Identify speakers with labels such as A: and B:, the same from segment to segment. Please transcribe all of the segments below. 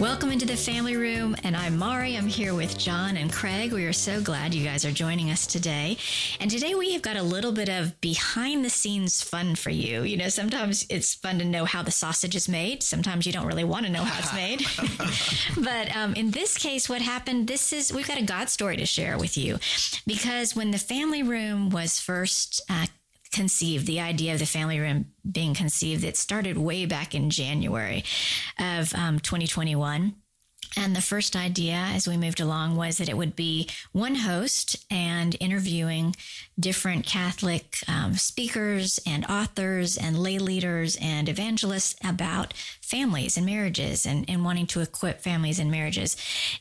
A: Welcome into the family room, and I'm Mari. I'm here with John and Craig. We are so glad you guys are joining us today. And today we have got a little bit of behind the scenes fun for you. You know, sometimes it's fun to know how the sausage is made. Sometimes you don't really want to know how it's made. but um, in this case, what happened? This is we've got a God story to share with you because when the family room was first uh, conceived, the idea of the family room being conceived, it started way back in January of um, 2021. And the first idea as we moved along was that it would be one host and interviewing different Catholic um, speakers and authors and lay leaders and evangelists about families and marriages and, and wanting to equip families and marriages.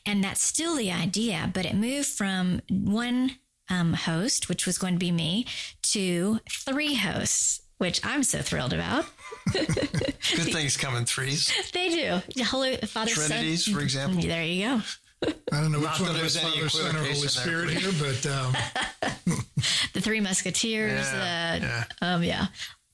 A: And that's still the idea, but it moved from one um, host, which was going to be me, to three hosts, which I'm so thrilled about.
B: Good things come in threes.
A: They do. Holy Father,
B: Trinities,
A: Son.
B: for example.
A: There you go.
C: I don't know
B: Not
C: which
B: that
C: one
B: there's
C: was
B: any
C: Father, Son, or Holy Spirit
B: there.
C: here, but um,
A: The Three Musketeers.
B: Yeah,
A: uh,
B: yeah.
A: Um, yeah.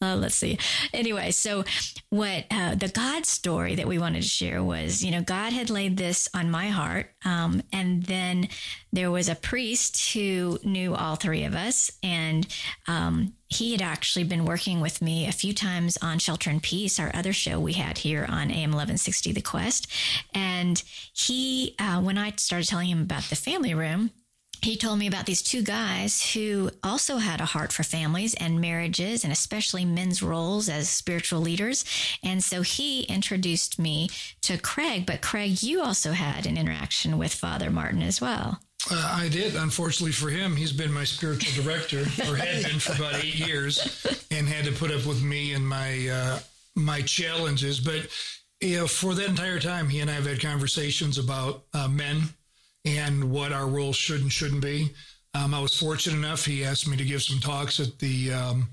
A: Uh, let's see. Anyway, so what uh, the God story that we wanted to share was, you know, God had laid this on my heart, um, and then there was a priest who knew all three of us, and um, he had actually been working with me a few times on Shelter in Peace, our other show we had here on AM 1160 The Quest, and he, uh, when I started telling him about the family room he told me about these two guys who also had a heart for families and marriages and especially men's roles as spiritual leaders. And so he introduced me to Craig, but Craig, you also had an interaction with Father Martin as well.
C: uh, I did. Unfortunately for him, he's been my spiritual director, or had been for about eight years, and had to put up with me and my uh, my challenges. But you know, for that entire time, he and I have had conversations about uh, men and what our roles should and shouldn't be. Um, I was fortunate enough; he asked me to give some talks at the um,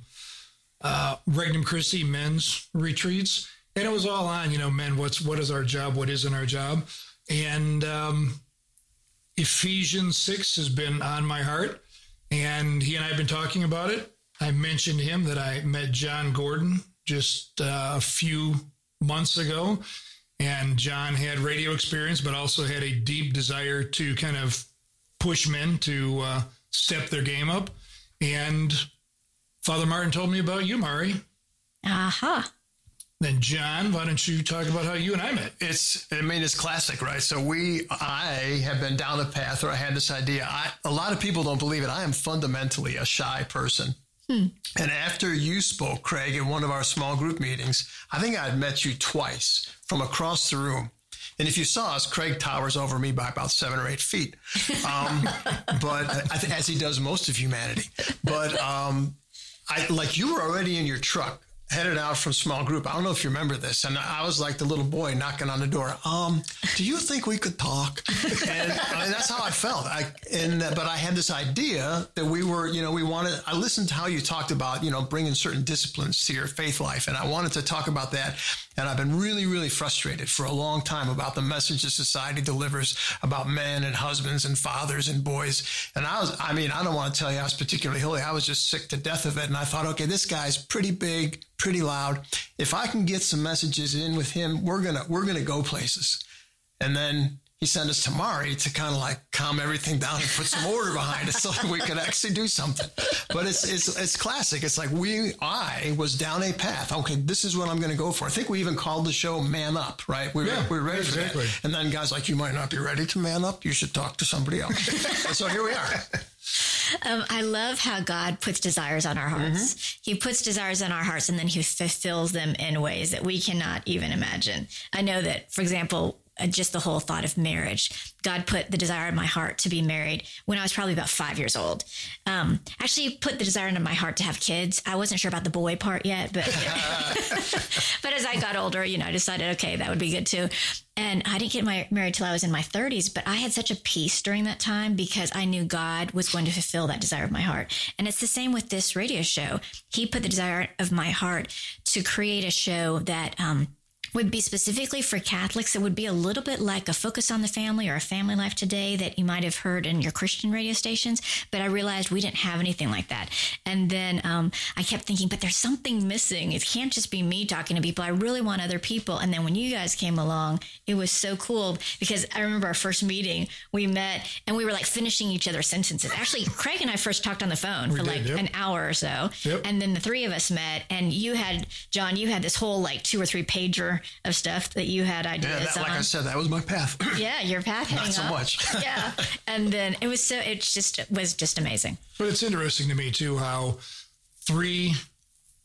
C: uh, Regnum Christi men's retreats, and it was all on you know men. What's what is our job? What isn't our job? And um, Ephesians 6 has been on my heart, and he and I have been talking about it. I mentioned to him that I met John Gordon just uh, a few months ago, and John had radio experience, but also had a deep desire to kind of push men to uh, step their game up. And Father Martin told me about you, Mari.
A: Aha.
C: Then, John, why don't you talk about how you and I met?
B: It's, I mean, it's classic, right? So we, I have been down a path where I had this idea. I, a lot of people don't believe it. I am fundamentally a shy person. And after you spoke, Craig, in one of our small group meetings, I think I had met you twice from across the room. And if you saw us, Craig towers over me by about seven or eight feet, um, but I th- as he does most of humanity. But um, I like you were already in your truck headed out from small group. I don't know if you remember this, and I was like the little boy knocking on the door. Um, do you think we could talk? And I mean, that's how I felt. I and but I had this idea that we were, you know, we wanted. I listened to how you talked about, you know, bringing certain disciplines to your faith life, and I wanted to talk about that. And I've been really, really frustrated for a long time about the message that society delivers about men and husbands and fathers and boys. And I was, I mean, I don't want to tell you I was particularly holy. I was just sick to death of it. And I thought, okay, this guy's pretty big, pretty loud. If I can get some messages in with him, we're gonna we're gonna go places. And then he sent us to Mari to kind of like calm everything down and put some order behind it so we could actually do something. But it's it's it's classic. It's like we I was down a path. Okay, this is what I'm going to go for. I think we even called the show "Man Up," right? We were,
C: Yeah,
B: we were ready
C: exactly.
B: for that. And then guys like you might not be ready to man up. You should talk to somebody else. and so here we are.
A: Um, I love how God puts desires on our hearts. He puts desires on our hearts and then he fulfills them in ways that we cannot even imagine. I know that, for example, just the whole thought of marriage. God put the desire in my heart to be married when I was probably about five years old. Um, actually, put the desire into my heart to have kids. I wasn't sure about the boy part yet, but but as I got older, you know, I decided okay, that would be good too. And I didn't get my, married till I was in my 30s, but I had such a peace during that time because I knew God was going to fulfill that desire of my heart. And it's the same with this radio show. He put the desire of my heart to create a show that um, would be specifically for Catholics. It would be a little bit like a focus on the family or a family life today that you might have heard in your Christian radio stations. But I realized we didn't have anything like that. And then um, I kept thinking, but there's something missing. It can't just be me talking to people. I really want other people. And then when you guys came along, it was so cool because I remember our first meeting, we met and we were like finishing each other's sentences. Actually, Craig and I first talked on the phone we for did, like yep. an hour or so. Yep. And then the three of us met and you had, John, you had this whole like two or three pager of stuff that you had ideas
B: yeah, that, like I said, that was my path.
A: yeah, your path.
B: Not so
A: up.
B: much.
A: yeah, and then it was so it just it was just amazing.
C: But it's interesting to me too how three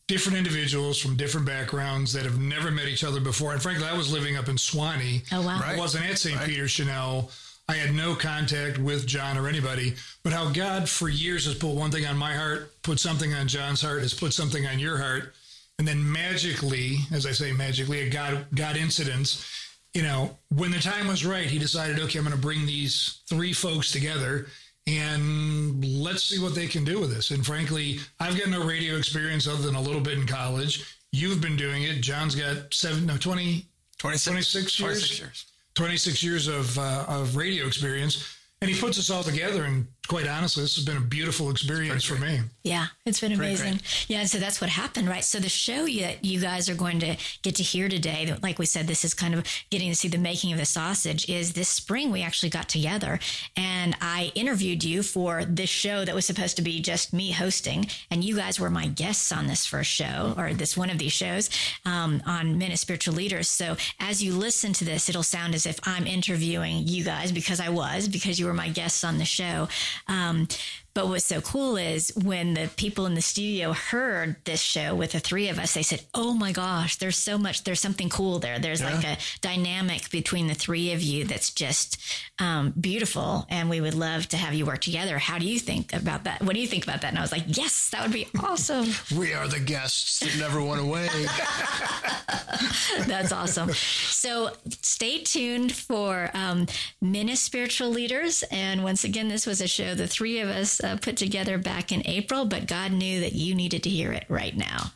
C: different individuals from different backgrounds that have never met each other before. And frankly, I was living up in Suwanee.
A: Oh wow!
C: Right. I wasn't at St. Right. Peter Chanel. I had no contact with John or anybody, but how God for years has put one thing on my heart, put something on John's heart, has put something on your heart and then magically, as I say, magically, a God God incidents. You know, when the time was right, he decided, okay, I'm going to bring these three folks together and let's see what they can do with this. And frankly, I've got no radio experience other than a little bit in college. You've been doing it. John's got seven, no, 20, 26, 26 years, 26 years, 26 years of, uh, of radio experience. And he puts us all together and quite honestly, this has been a beautiful experience for me.
A: Yeah, it's been amazing. Yeah, and so that's what happened, right? So the show that you guys are going to get to hear today, like we said, this is kind of getting to see the making of the sausage. Is this spring we actually got together and I interviewed you for this show that was supposed to be just me hosting, and you guys were my guests on this first show or this one of these shows um, on Men as Spiritual Leaders. So as you listen to this, it'll sound as if I'm interviewing you guys because I was because you were my guests on the show. Um, but what's so cool is when the people in the studio heard this show with the three of us, they said, Oh my gosh, there's so much, there's something cool there. There's yeah. like a dynamic between the three of you that's just um, beautiful. And we would love to have you work together. How do you think about that? What do you think about that? And I was like, Yes, that would be awesome.
B: We are the guests that never went away.
A: that's awesome. So stay tuned for um, Men as Spiritual Leaders. And once again, this was a show the three of us uh, put together back in April, but God knew that you needed to hear it right now.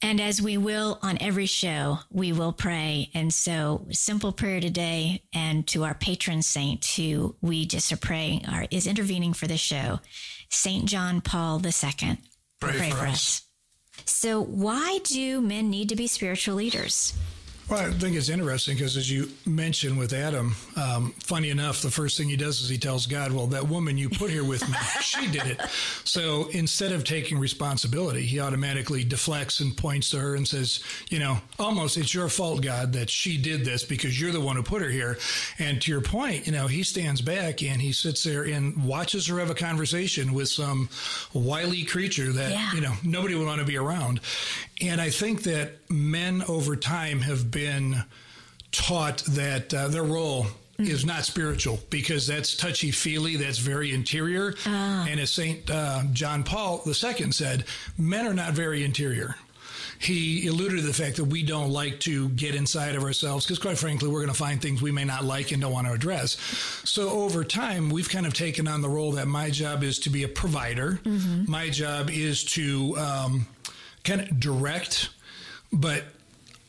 A: And as we will on every show, we will pray. And so, simple prayer today, and to our patron saint who we just are praying are, is intervening for the show, Saint John Paul II.
B: Pray, pray for, for us. us.
A: So, why do men need to be spiritual leaders?
C: Well, I think it's interesting because, as you mentioned with Adam, um, funny enough, the first thing he does is he tells God, Well, that woman you put here with me, she did it. So instead of taking responsibility, he automatically deflects and points to her and says, You know, almost it's your fault, God, that she did this because you're the one who put her here. And to your point, you know, he stands back and he sits there and watches her have a conversation with some wily creature that, yeah. you know, nobody would want to be around. And I think that men over time have been taught that uh, their role is not spiritual because that's touchy feely, that's very interior. Ah. And as St. Uh, John Paul II said, men are not very interior. He alluded to the fact that we don't like to get inside of ourselves because, quite frankly, we're going to find things we may not like and don't want to address. So, over time, we've kind of taken on the role that my job is to be a provider. Mm-hmm. My job is to um, kind of direct, but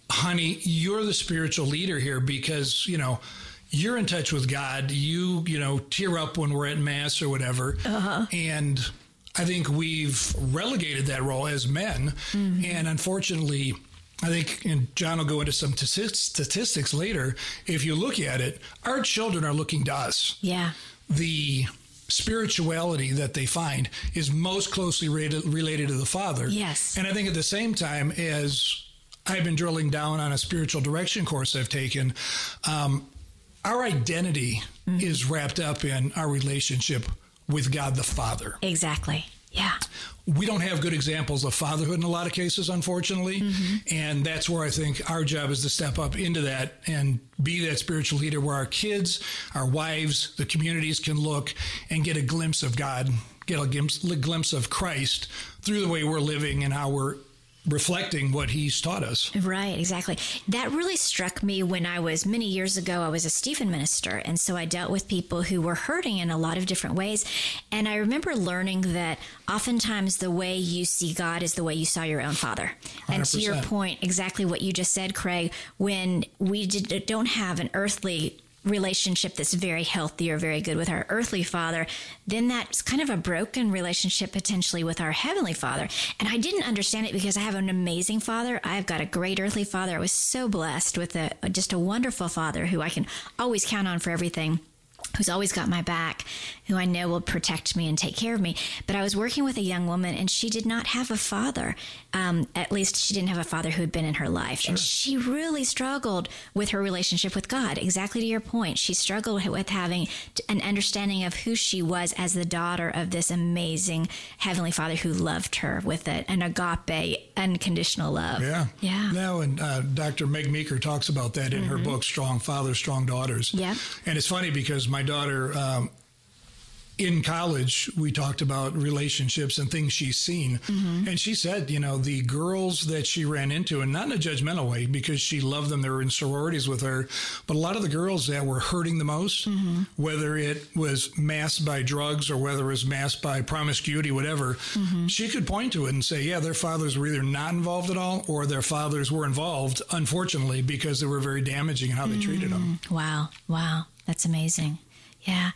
C: honey, you're the spiritual leader here because, you know, you're in touch with God. You, you know, tear up when we're at mass or whatever. Uh-huh. And I think we've relegated that role as men. Mm-hmm. And unfortunately, I think, and John will go into some t- statistics later. If you look at it, our children are looking to us.
A: Yeah.
C: The spirituality that they find is most closely related, related to the Father.
A: Yes.
C: And I think at the same time as I've been drilling down on a spiritual direction course I've taken, um, our identity mm-hmm. is wrapped up in our relationship with God the Father.
A: Exactly. Yeah.
C: we don't have good examples of fatherhood in a lot of cases, unfortunately.
A: Mm-hmm.
C: And that's where I think our job is to step up into that and be that spiritual leader where our kids, our wives, the communities can look and get a glimpse of God, get a glimpse, a glimpse of Christ through the way we're living and how we're reflecting what he's taught us.
A: Right, exactly. That really struck me when I was many years ago. I was a Stephen minister, and so I dealt with people who were hurting in a lot of different ways. And I remember learning that oftentimes the way you see God is the way you saw your own father. And to your point, exactly what you just said, Craig, when we did, don't have an earthly relationship that's very healthy or very good with our earthly father, then that's kind of a broken relationship potentially with our heavenly father. And I didn't understand it because I have an amazing father. I've got a great earthly father. I was so blessed with a just a wonderful father who I can always count on for everything. Who's always got my back, who I know will protect me and take care of me. But I was working with a young woman and she did not have a father. Um, at least she didn't have a father who had been in her life. And she really struggled with her relationship with God. Exactly to your point. She struggled with having an understanding of who she was as the daughter of this amazing Heavenly Father who loved her with a, an agape, unconditional love.
C: Yeah.
A: Yeah.
C: Now, and uh, Dr. Meg Meeker talks about that in her book, Strong Fathers, Strong Daughters.
A: Yeah.
C: And it's funny because my daughter, um, in college, we talked about relationships and things she's seen. Mm-hmm. And she said, you know, the girls that she ran into, and not in a judgmental way because she loved them, they were in sororities with her, but a lot of the girls that were hurting the most, mm-hmm. whether it was masked by drugs or whether it was masked by promiscuity, whatever, mm-hmm. she could point to it and say, yeah, their fathers were either not involved at all or their fathers were involved, unfortunately, because they were very damaging in how they treated them. Mm.
A: Wow. Wow. That's amazing. Yeah.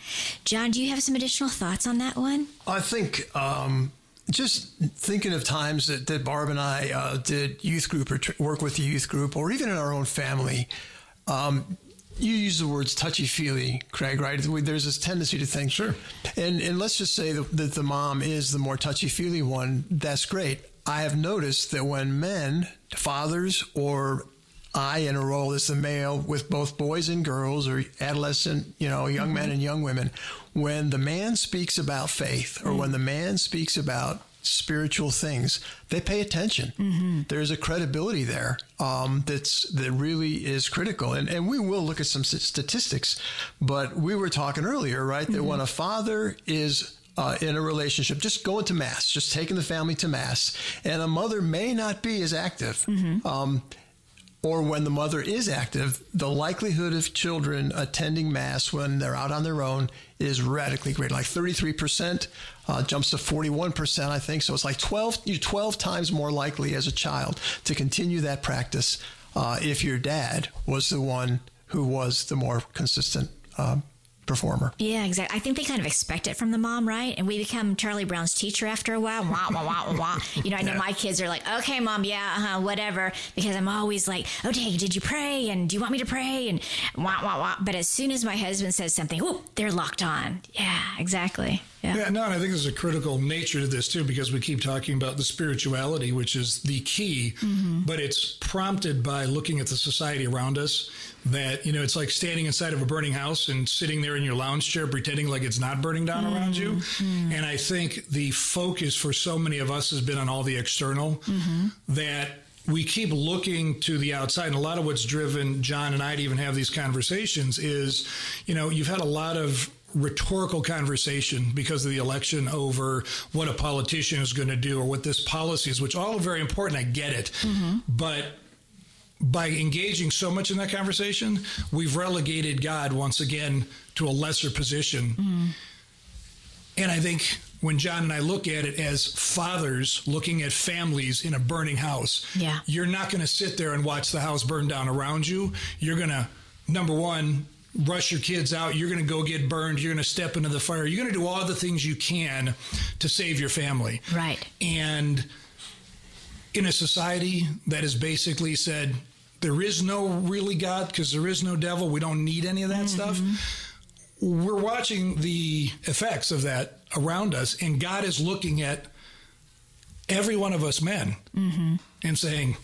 A: John, do you have some additional thoughts on that one?
B: I think um, just thinking of times that, that Barb and I uh, did youth group or tr- work with the youth group, or even in our own family. Um, you use the words touchy feely, Craig, right? There's this tendency to think, sure. And, and let's just say that, that the mom is the more touchy feely one. That's great. I have noticed that when men, fathers, or I in a role as the male with both boys and girls or adolescent, you know, young men and young women, when the man speaks about faith or when the man speaks about spiritual things, they pay attention. There's a credibility there um, that's that really is critical, and and we will look at some statistics, but we were talking earlier, right? That when a father is uh, in a relationship, just going to mass, just taking the family to mass, and a mother may not be as active. Um, or when the mother is active, the likelihood of children attending mass when they're out on their own is radically greater. Like 33% uh, jumps to 41%, I think. So it's like 12, you're 12 times more likely as a child to continue that practice uh, if your dad was the one who was the more consistent uh, performer.
A: Yeah, exactly. I think they kind of expect it from the mom, right? And we become Charlie Brown's teacher after a while. Wah, wah, wah, wah. You know, I know my kids are like, okay, mom, yeah, uh-huh, whatever. Because I'm always like, okay, did you pray? And do you want me to pray? And wah, wah, wah. But as soon as my husband says something, oh, they're locked on. Yeah, exactly. Yeah.
C: Yeah, no, and I think there's a critical nature to this too, because we keep talking about the spirituality, which is the key, mm-hmm. but it's prompted by looking at the society around us. That, you know, it's like standing inside of a burning house and sitting there in your lounge chair pretending like it's not burning down around you. Mm-hmm. And I think the focus for so many of us has been on all the external mm-hmm. that we keep looking to the outside. And a lot of what's driven John and I to even have these conversations is, you know, you've had a lot of rhetorical conversation because of the election over what a politician is going to do or what this policy is, which all are very important. I get it. Mm-hmm. But by engaging so much in that conversation, we've relegated God once again to a lesser position. Mm-hmm. And I think when John and I look at it as fathers looking at families in a burning house,
A: Yeah.
C: you're not going to sit there and watch the house burn down around you. You're going to, number one, rush your kids out. You're going to go get burned. You're going to step into the fire. You're going to do all the things you can to save your family.
A: Right.
C: And in a society that has basically said, there is no really God because there is no devil, we don't need any of that mm-hmm. stuff. We're watching the effects of that around us, and God is looking at every one of us men mm-hmm. and saying,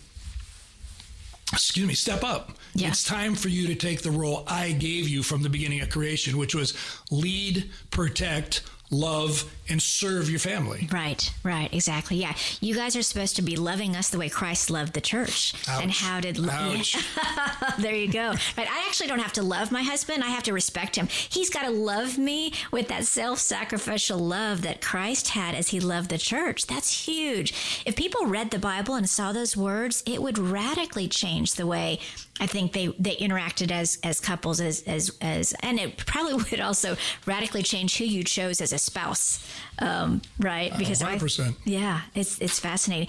C: Excuse me, step up.
A: Yeah.
C: It's time for you to take the role I gave you from the beginning of creation, which was lead, protect, love, and serve your family.
A: Right, right, exactly. Yeah. You guys are supposed to be loving us the way Christ loved the church.
C: Ouch.
A: And how did
C: Ouch.
A: there you go. Right. I actually don't have to love my husband. I have to respect him. He's got to love me with that self-sacrificial love that Christ had as he loved the church. That's huge. If people read the Bible and saw those words, it would radically change the way I think they, they interacted as, as couples as, as, as, and it probably would also radically change who you chose as a spouse. Um, right. Because I,
C: 100%.
A: yeah, it's, it's fascinating.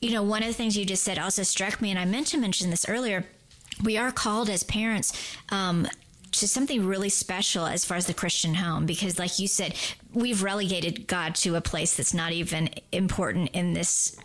A: You know, one of the things you just said also struck me, and I meant to mention this earlier. We are called as parents, um, to something really special as far as the Christian home, because like you said, we've relegated God to a place that's not even important in this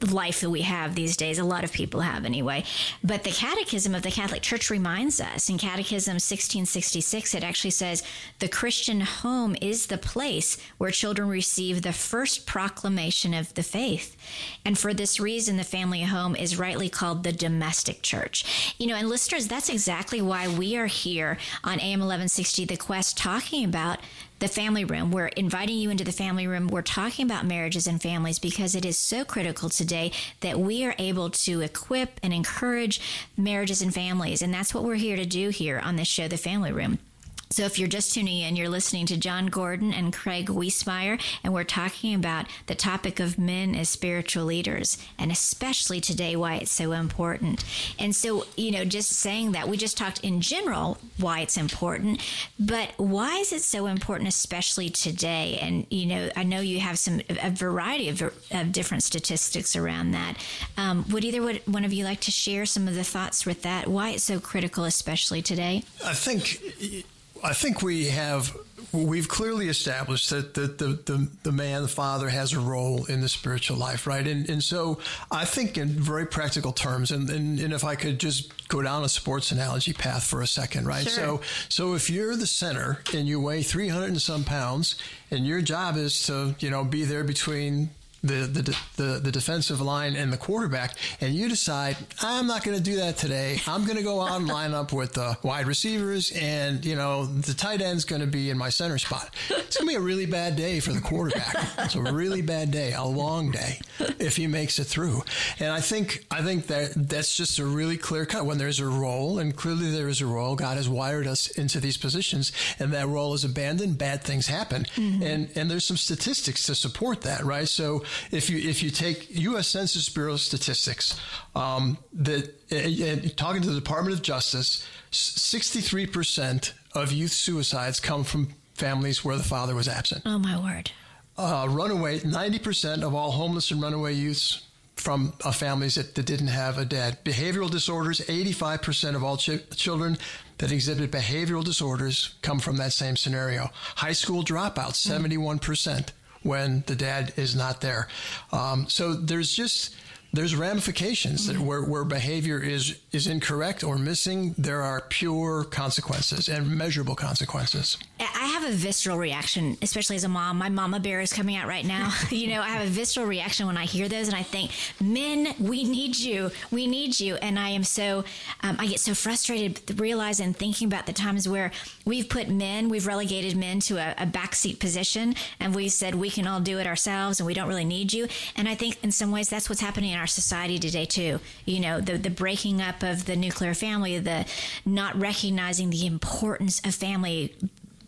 A: life that we have these days. A lot of people have anyway. But the Catechism of the Catholic Church reminds us in Catechism 1666, it actually says the Christian home is the place where children receive the first proclamation of the faith. And for this reason, the family home is rightly called the domestic church. You know, and listeners, that's exactly why we are here on AM 1160 The Quest talking about the family room. We're inviting you into the family room. We're talking about marriages and families because it is so critical today that we are able to equip and encourage marriages and families. And that's what we're here to do here on this show, The Family Room. So, if you're just tuning in, you're listening to John Gordon and Craig Wiesmeyer, and we're talking about the topic of men as spiritual leaders, and especially today, why it's so important. And so, you know, just saying that, we just talked in general why it's important, but why is it so important, especially today? And, you know, I know you have some, a variety of, of different statistics around that. Um, would either one of you like to share some of the thoughts with that? Why it's so critical, especially today?
B: I think I think we have we've clearly established that the, the, the, the, man, the father, has a role in the spiritual life, right? And, and so I think in very practical terms, and, and, and if I could just go down a sports analogy path for a second, right?
A: Sure.
B: So, so if you're the center and you weigh 300 and some pounds and your job is to, you know, be there between the, the, the, the, defensive line and the quarterback, and you decide, I'm not going to do that today. I'm going to go out and line up with the wide receivers, and, you know, the tight end's going to be in my center spot. It's going to be a really bad day for the quarterback. It's a really bad day, a long day, if he makes it through. And I think, I think that that's just a really clear cut. When there's a role, and clearly there is a role, God has wired us into these positions, and that role is abandoned, bad things happen. Mm-hmm. And, and there's some statistics to support that, right? So, if you if you take U.S. Census Bureau statistics, um, that and talking to the Department of Justice, sixty three percent of youth suicides come from families where the father was absent.
A: Oh my word!
B: Uh, runaway, ninety percent of all homeless and runaway youths from uh, families that, that didn't have a dad. Behavioral disorders, 85% of all ch- children that exhibit behavioral disorders come from that same scenario. High school dropouts, 71% when the dad is not there. Um, so there's just there's ramifications that where, where behavior is is incorrect or missing there are pure consequences and measurable consequences.
A: I have a visceral reaction especially as a mom. My mama bear is coming out right now. You know i have a visceral reaction when i hear those and i think men we need you. We need you. And i am so um, i get so frustrated realizing thinking about the times where we've put men we've relegated men to a, a backseat position and we said we can all do it ourselves and we don't really need you. And i think in some ways that's what's happening in our society today too. You know, the the breaking up of the nuclear family, the not recognizing the importance of family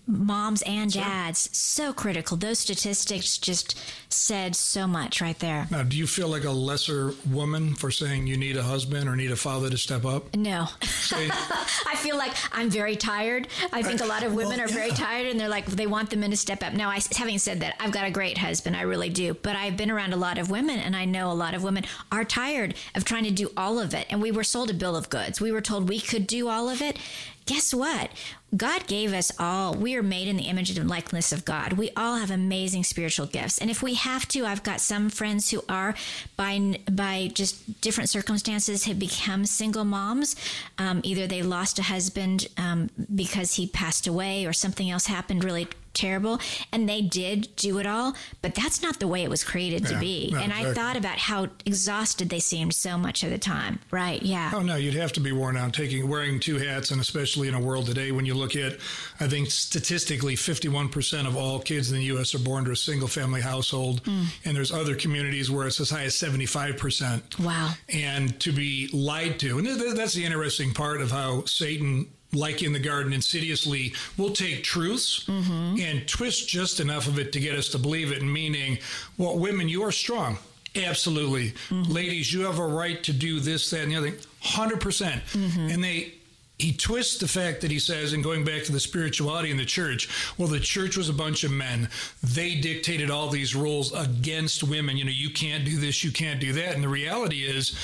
A: moms and dads. So critical. Those statistics just said so much right there.
C: Now do you feel like a lesser woman for saying you need a husband or need a father to step up?
A: No. I feel like i'm very tired. I think a lot of women well, are yeah. very tired and they're like they want the men to step up. Now I, having said that i've got a great husband. I really do. But i've been around a lot of women and i know a lot of women are tired of trying to do all of it. And we were sold a bill of goods. We were told we could do all of it. Guess what? God gave us all, we are made in the image and likeness of God. We all have amazing spiritual gifts. And if we have to, I've got some friends who are, by, by just different circumstances, have become single moms. Um, either they lost a husband um, because he passed away or something else happened really terrible. And they did do it all, but that's not the way it was created to be.
C: no,
A: and I
C: exactly.
A: thought about how exhausted they seemed so much of the time. Right. Yeah.
C: Oh no, you'd have to be worn out taking wearing two hats, and especially in a world today when you look at, I think statistically, fifty-one percent of all kids in the U.S. are born to a single-family household, hmm. and there's other communities where it's as high as seventy-five percent.
A: Wow.
C: And to be lied to, and th- that's the interesting part of how Satan. Like in the garden, insidiously will take truths mm-hmm. and twist just enough of it to get us to believe it. Meaning, well, women, you are strong. Absolutely. Mm-hmm. Ladies, you have a right to do this, that, and the other thing. 100%. percent mm-hmm. And they, he twists the fact that he says, and going back to the spirituality in the church, well, the church was a bunch of men. They dictated all these rules against women. You know, you can't do this, you can't do that. And the reality is,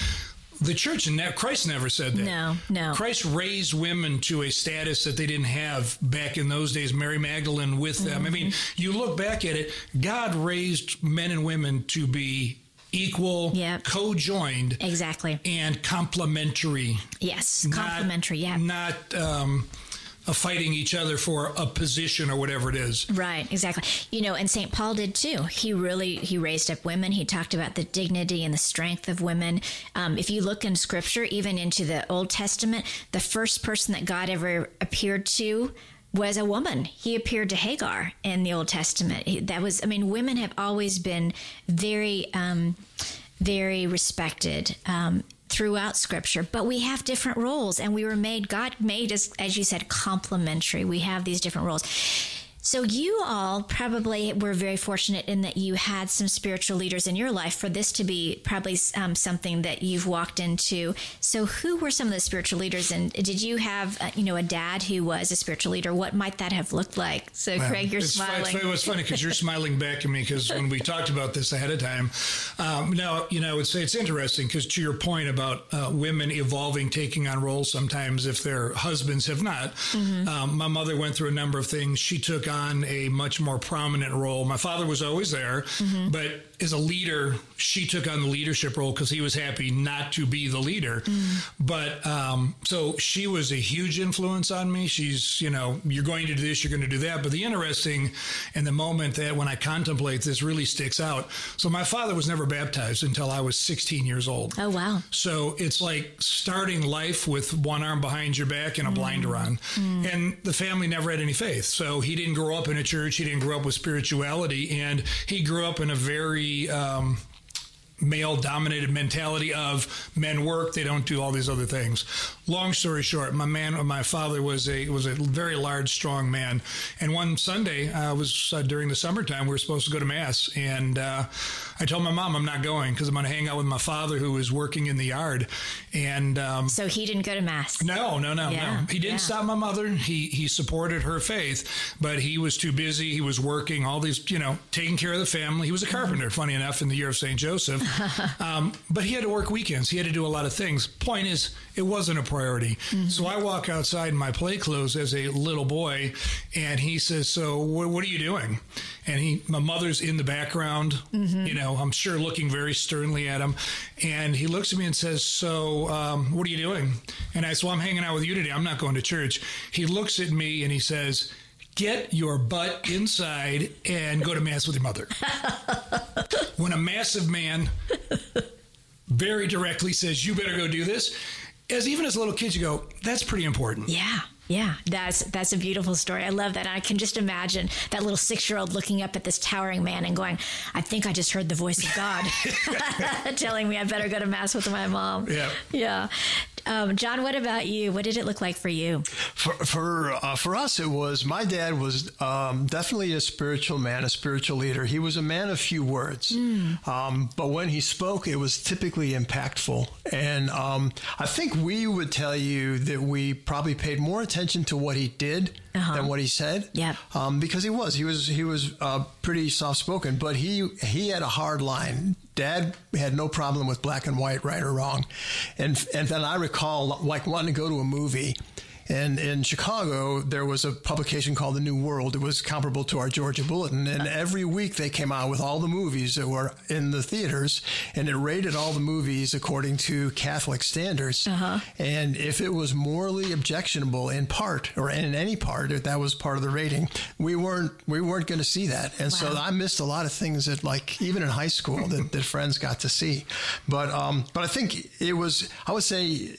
C: the church and ne- Christ never said that.
A: No, no.
C: Christ raised women to a status that they didn't have back in those days. Mary Magdalene with them. I mean,
A: Mm-hmm.
C: you look back at it, God raised men and women to be equal,
A: Yep.
C: co-joined,
A: Exactly.
C: and complementary.
A: Yes. complementary. Yeah.
C: Not um, fighting each other for a position or whatever it is.
A: Right, exactly. You know, and St. Paul did too. He really he raised up women. He talked about the dignity and the strength of women. Um, if you look in Scripture, even into the Old Testament, the first person that God ever appeared to was a woman. He appeared to Hagar in the Old Testament. That was, I mean, women have always been very, um, very respected. Um, throughout scripture but we have different roles and we were made god made us as you said complementary we have these different roles so you all probably were very fortunate in that you had some spiritual leaders in your life for this to be probably um, something that you've walked into. So who were some of the spiritual leaders, and did you have uh, you know a dad who was a spiritual leader? What might that have looked like? So Craig, you're
C: it's,
A: smiling.
C: It's, it's funny because you're smiling back at me because when we talked about this ahead of time, um, now you know I would say it's interesting because to your point about uh, women evolving, taking on roles sometimes if their husbands have not.
A: Mm-hmm.
C: Um, my mother went through a number of things. She took on a much more prominent role. My father was always there,
A: Mm-hmm.
C: but as a leader, she took on the leadership role because he was happy not to be the leader.
A: Mm.
C: But um, so she was a huge influence on me. She's, you know, you're going to do this, you're going to do that. But the interesting and the moment that when I contemplate this really sticks out. So my father was never baptized until I was 16 years old.
A: oh wow.
C: So it's like starting life with one arm behind your back and a blinder on. And the family never had any faith. So he didn't grow up in a church. He didn't grow up with spirituality. And he grew up in a very, um, male dominated mentality of men work they don't do all these other things long story short my man my father was a was a very large strong man and one sunday uh, was uh, during the summertime we were supposed to go to mass and uh, i told my mom i'm not going because i'm going to hang out with my father who was working in the yard and um,
A: So he didn't go to mass.
C: no, no, no,
A: Yeah,
C: no. He didn't
A: yeah.
C: stop my mother. He he supported her faith, but he was too busy. He was working all these, you know, taking care of the family. He was a carpenter, funny enough, in the year of St. Joseph. um, but he had to work weekends. He had to do a lot of things. Point is, it wasn't a priority. So I walk outside in my play clothes as a little boy, and he says, "So what, what are you doing?" And he, my mother's in the background, you know, I'm sure looking very sternly at him, and he looks at me and says, "So um, what are you doing?" And I said, "Well, I'm hanging out with you today. I'm not going to church." He looks at me and he says. Get your butt inside and go to mass with your mother. when a massive man very directly says, You better go do this, as even as little kids, you go, That's pretty important.
A: Yeah. Yeah, that's that's a beautiful story. I love that. I can just imagine that little six year old looking up at this towering man and going, "I think I just heard the voice of God telling me I better go to mass with my mom."
C: Yeah.
A: yeah. Um, John, what about you? What did it look like for you?
B: For for uh, for us, it was my dad was um, definitely a spiritual man, a spiritual leader. He was a man of few words, um, but when he spoke, it was typically impactful. And um, I think we would tell you that we probably paid more attention to what he did than what he said.
A: Yep.
B: um, because he was he was he was uh, pretty soft spoken, but he he had a hard line. Dad had no problem with black and white, right or wrong, and and then I recall like wanting to go to a movie. And in Chicago, there was a publication called The New World. It was comparable to our Georgia Bulletin. And every week they came out with all the movies that were in the theaters and it rated all the movies according to Catholic standards. Uh-huh. And if it was morally objectionable in part or in any part, if that was part of the rating, we weren't we weren't going to see that. And wow. so I missed a lot of things that like even in high school that, that friends got to see. But um, but I think it was I would say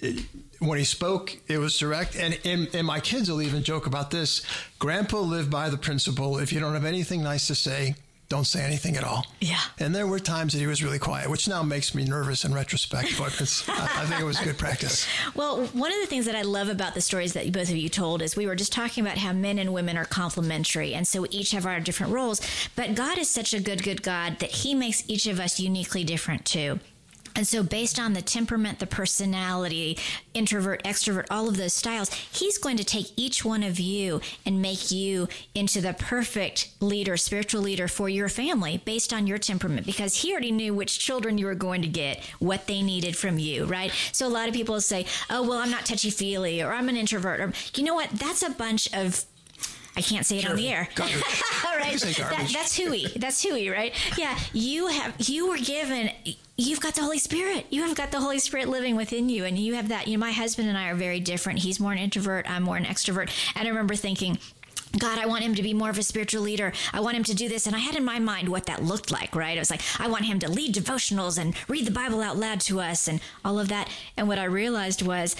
B: when he spoke, it was direct. And, and, and my kids will even joke about this. Grandpa lived by the principle if you don't have anything nice to say, don't say anything at all.
A: Yeah.
B: And there were times that he was really quiet, which now makes me nervous in retrospect, but I, I, think it was good practice.
A: Well, one of the things that I love about the stories that both of you told is we were just talking about how men and women are complementary. And so we each have our different roles. But God is such a good, good God that he makes each of us uniquely different too. And so, based on the temperament, the personality, introvert, extrovert, all of those styles, he's going to take each one of you and make you into the perfect leader, spiritual leader for your family based on your temperament because he already knew which children you were going to get, what they needed from you, right? So, a lot of people say, oh, well, I'm not touchy feely or I'm an introvert. Or, you know what? That's a bunch of I can't say it sure. on the air. All right. That, that's hooey. That's hooey, right? Yeah. You have you were given you've got the Holy Spirit. You have got the Holy Spirit living within you, and you have that. You know, my husband and I are very different. He's more an introvert. I'm more an extrovert. And I remember thinking. God, I want him to be more of a spiritual leader. I want him to do this. And I had in my mind what that looked like, right? I was like, I want him to lead devotionals and read the Bible out loud to us and all of that. And what I realized was,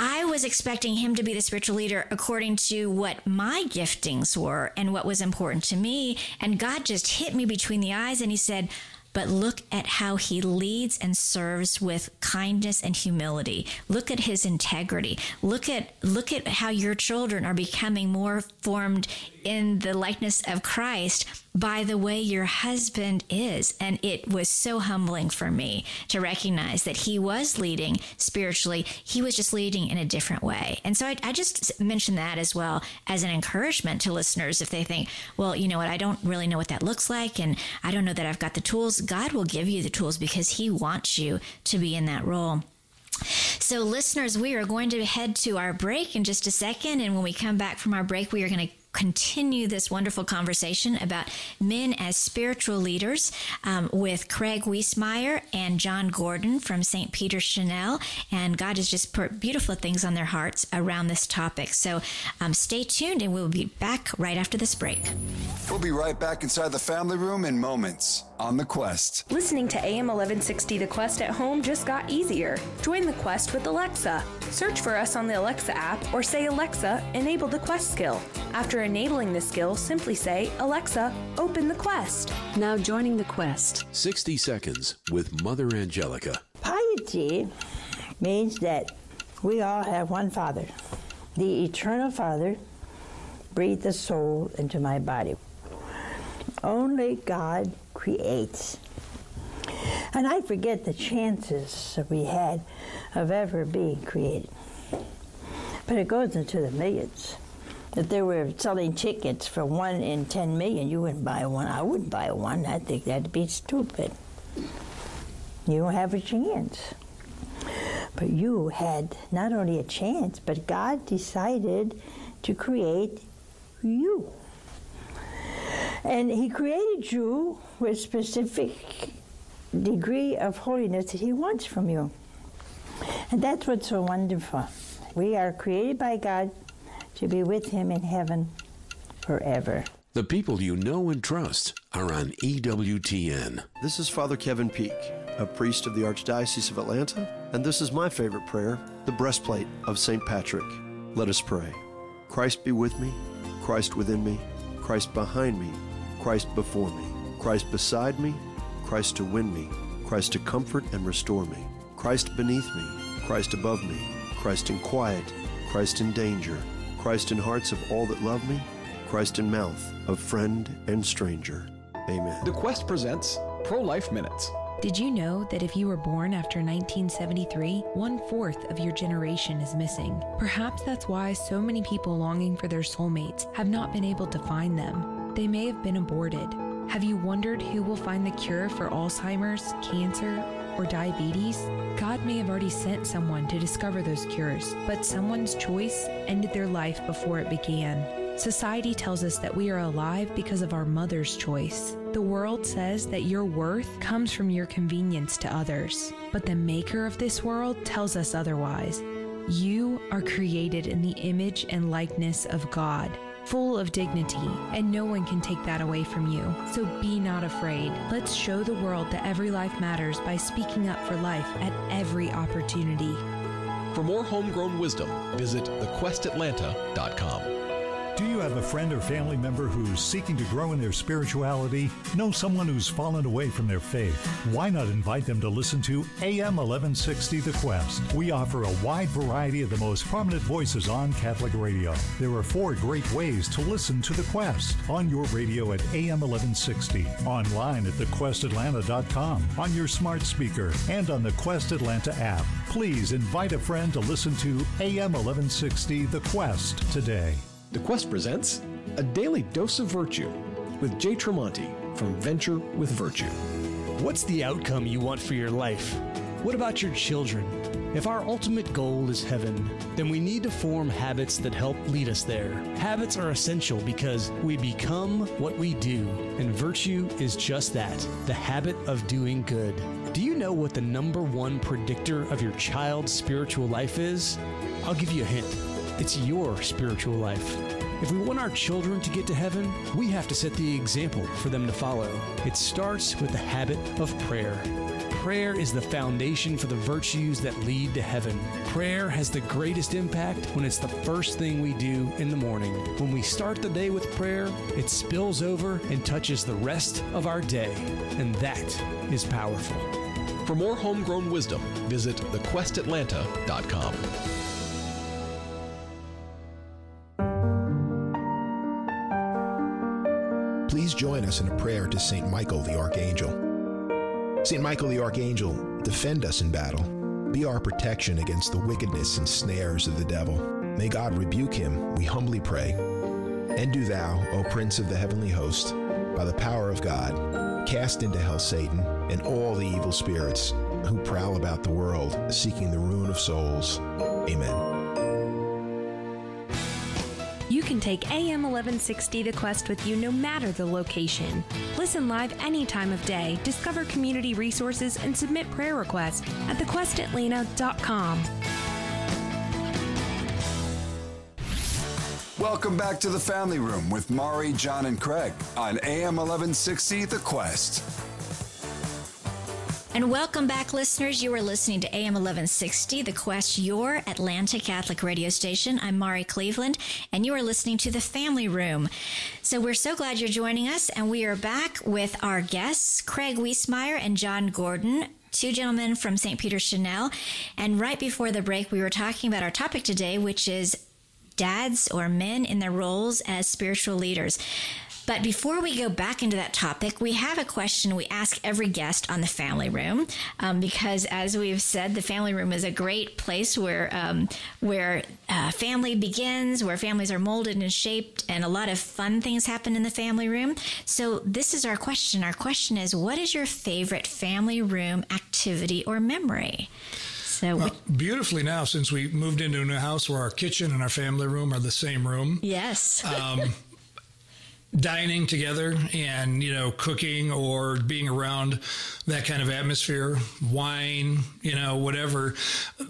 A: I was expecting him to be the spiritual leader according to what my giftings were and what was important to me. And God just hit me between the eyes and he said, but look at how he leads and serves with kindness and humility. Look at his integrity. Look at look at how your children are becoming more formed in the likeness of Christ by the way your husband is. And it was so humbling for me to recognize that he was leading spiritually. He was just leading in a different way. And so I, I just mentioned that as well as an encouragement to listeners if they think, well, you know what, I don't really know what that looks like. And I don't know that I've got the tools. God will give you the tools because he wants you to be in that role. So, listeners, we are going to head to our break in just a second. And when we come back from our break, we are going to continue this wonderful conversation about men as spiritual leaders um, with Craig Wiesmeyer and John Gordon from St. Peter Chanel. And God has just put beautiful things on their hearts around this topic. So um, stay tuned and we'll be back right after this break.
D: We'll be right back inside the family room in moments on The Quest.
E: Listening to AM 1160 The Quest at home just got easier. Join The Quest with Alexa. Search for us on the Alexa app or say, Alexa, enable the Quest skill. After enabling the skill, simply say, Alexa, open the Quest.
F: Now joining The Quest.
G: 60 Seconds with Mother Angelica.
H: Piety means that we all have one Father. The eternal Father breathed the soul into my body. Only God creates. And I forget the chances that we had of ever being created. But it goes into the millions. If they were selling tickets for one in 10 million, you wouldn't buy one. I wouldn't buy one. I think that'd be stupid. You don't have a chance. But you had not only a chance, but God decided to create you. And He created you with specific degree of holiness that He wants from you. And that's what's so wonderful. We are created by God to be with Him in heaven forever.
G: The people you know and trust are on EWTN.
I: This is Father Kevin Peak, a priest of the Archdiocese of Atlanta, and this is my favorite prayer, the breastplate of St. Patrick. Let us pray. Christ be with me, Christ within me, Christ behind me, Christ before me, Christ beside me, Christ to win me, Christ to comfort and restore me, Christ beneath me, Christ above me, Christ in quiet, Christ in danger, Christ in hearts of all that love me, Christ in mouth of friend and stranger. Amen.
J: The Quest presents Pro Life Minutes.
K: Did you know that if you were born after 1973, one fourth of your generation is missing? Perhaps that's why so many people longing for their soulmates have not been able to find them. They may have been aborted. Have you wondered who will find the cure for Alzheimer's, cancer, or diabetes, God may have already sent someone to discover those cures, but someone's choice ended their life before it began. Society tells us that we are alive because of our mother's choice. The world says that your worth comes from your convenience to others. But the maker of this world tells us otherwise. You are created in the image and likeness of God, full of dignity, and no one can take that away from you. So be not afraid. Let's show the world that every life matters by speaking up for life at every opportunity.
L: For more homegrown wisdom, visit thequestatlanta.com.
M: Do you have a friend or family member who's seeking to grow in their spirituality? Know someone who's fallen away from their faith? Why not invite them to listen to AM 1160 The Quest? We offer a wide variety of the most prominent voices on Catholic radio. There are four great ways to listen to The Quest on your radio at AM 1160, online at thequestatlanta.com, on your smart speaker, and on the Quest Atlanta app. Please invite a friend to listen to AM 1160 The Quest today.
J: The Quest presents A Daily Dose of Virtue with Jay Tremonti from Venture with Virtue.
N: What's the outcome you want for your life? What about your children? If our ultimate goal is heaven, then we need to form habits that help lead us there. Habits are essential because we become what we do, and virtue is just that the habit of doing good. Do you know what the number one predictor of your child's spiritual life is? I'll give you a hint. It's your spiritual life. If we want our children to get to heaven, we have to set the example for them to follow. It starts with the habit of prayer. Prayer is the foundation for the virtues that lead to heaven. Prayer has the greatest impact when it's the first thing we do in the morning. When we start the day with prayer, it spills over and touches the rest of our day. And that is powerful.
L: For more homegrown wisdom, visit thequestatlanta.com.
O: Please join us in a prayer to St. Michael the Archangel. St. Michael the Archangel, defend us in battle. Be our protection against the wickedness and snares of the devil. May God rebuke him, we humbly pray. And do thou, O Prince of the heavenly host, by the power of God, cast into hell Satan and all the evil spirits who prowl about the world seeking the ruin of souls. Amen.
E: You can take AM 1160 The Quest with you no matter the location. Listen live any time of day, discover community resources, and submit prayer requests at thequestatlanta.com.
D: Welcome back to the Family Room with Mari, John, and Craig on AM 1160 The Quest.
A: And welcome back, listeners. You are listening to AM 1160, The Quest, your Atlanta Catholic radio station. I'm Mari Cleveland, and you are listening to The Family Room. So we're so glad you're joining us, and we are back with our guests, Craig Wiesmeyer and John Gordon, two gentlemen from St. Peter Chanel. And right before the break, we were talking about our topic today, which is dads or men in their roles as spiritual leaders. But before we go back into that topic, we have a question we ask every guest on the family room, um, because as we've said, the family room is a great place where um, where uh, family begins, where families are molded and shaped, and a lot of fun things happen in the family room. So this is our question. Our question is, what is your favorite family room activity or memory? So
C: well, beautifully now, since we moved into a new house where our kitchen and our family room are the same room.
A: Yes.
C: Um, dining together and you know cooking or being around that kind of atmosphere wine you know whatever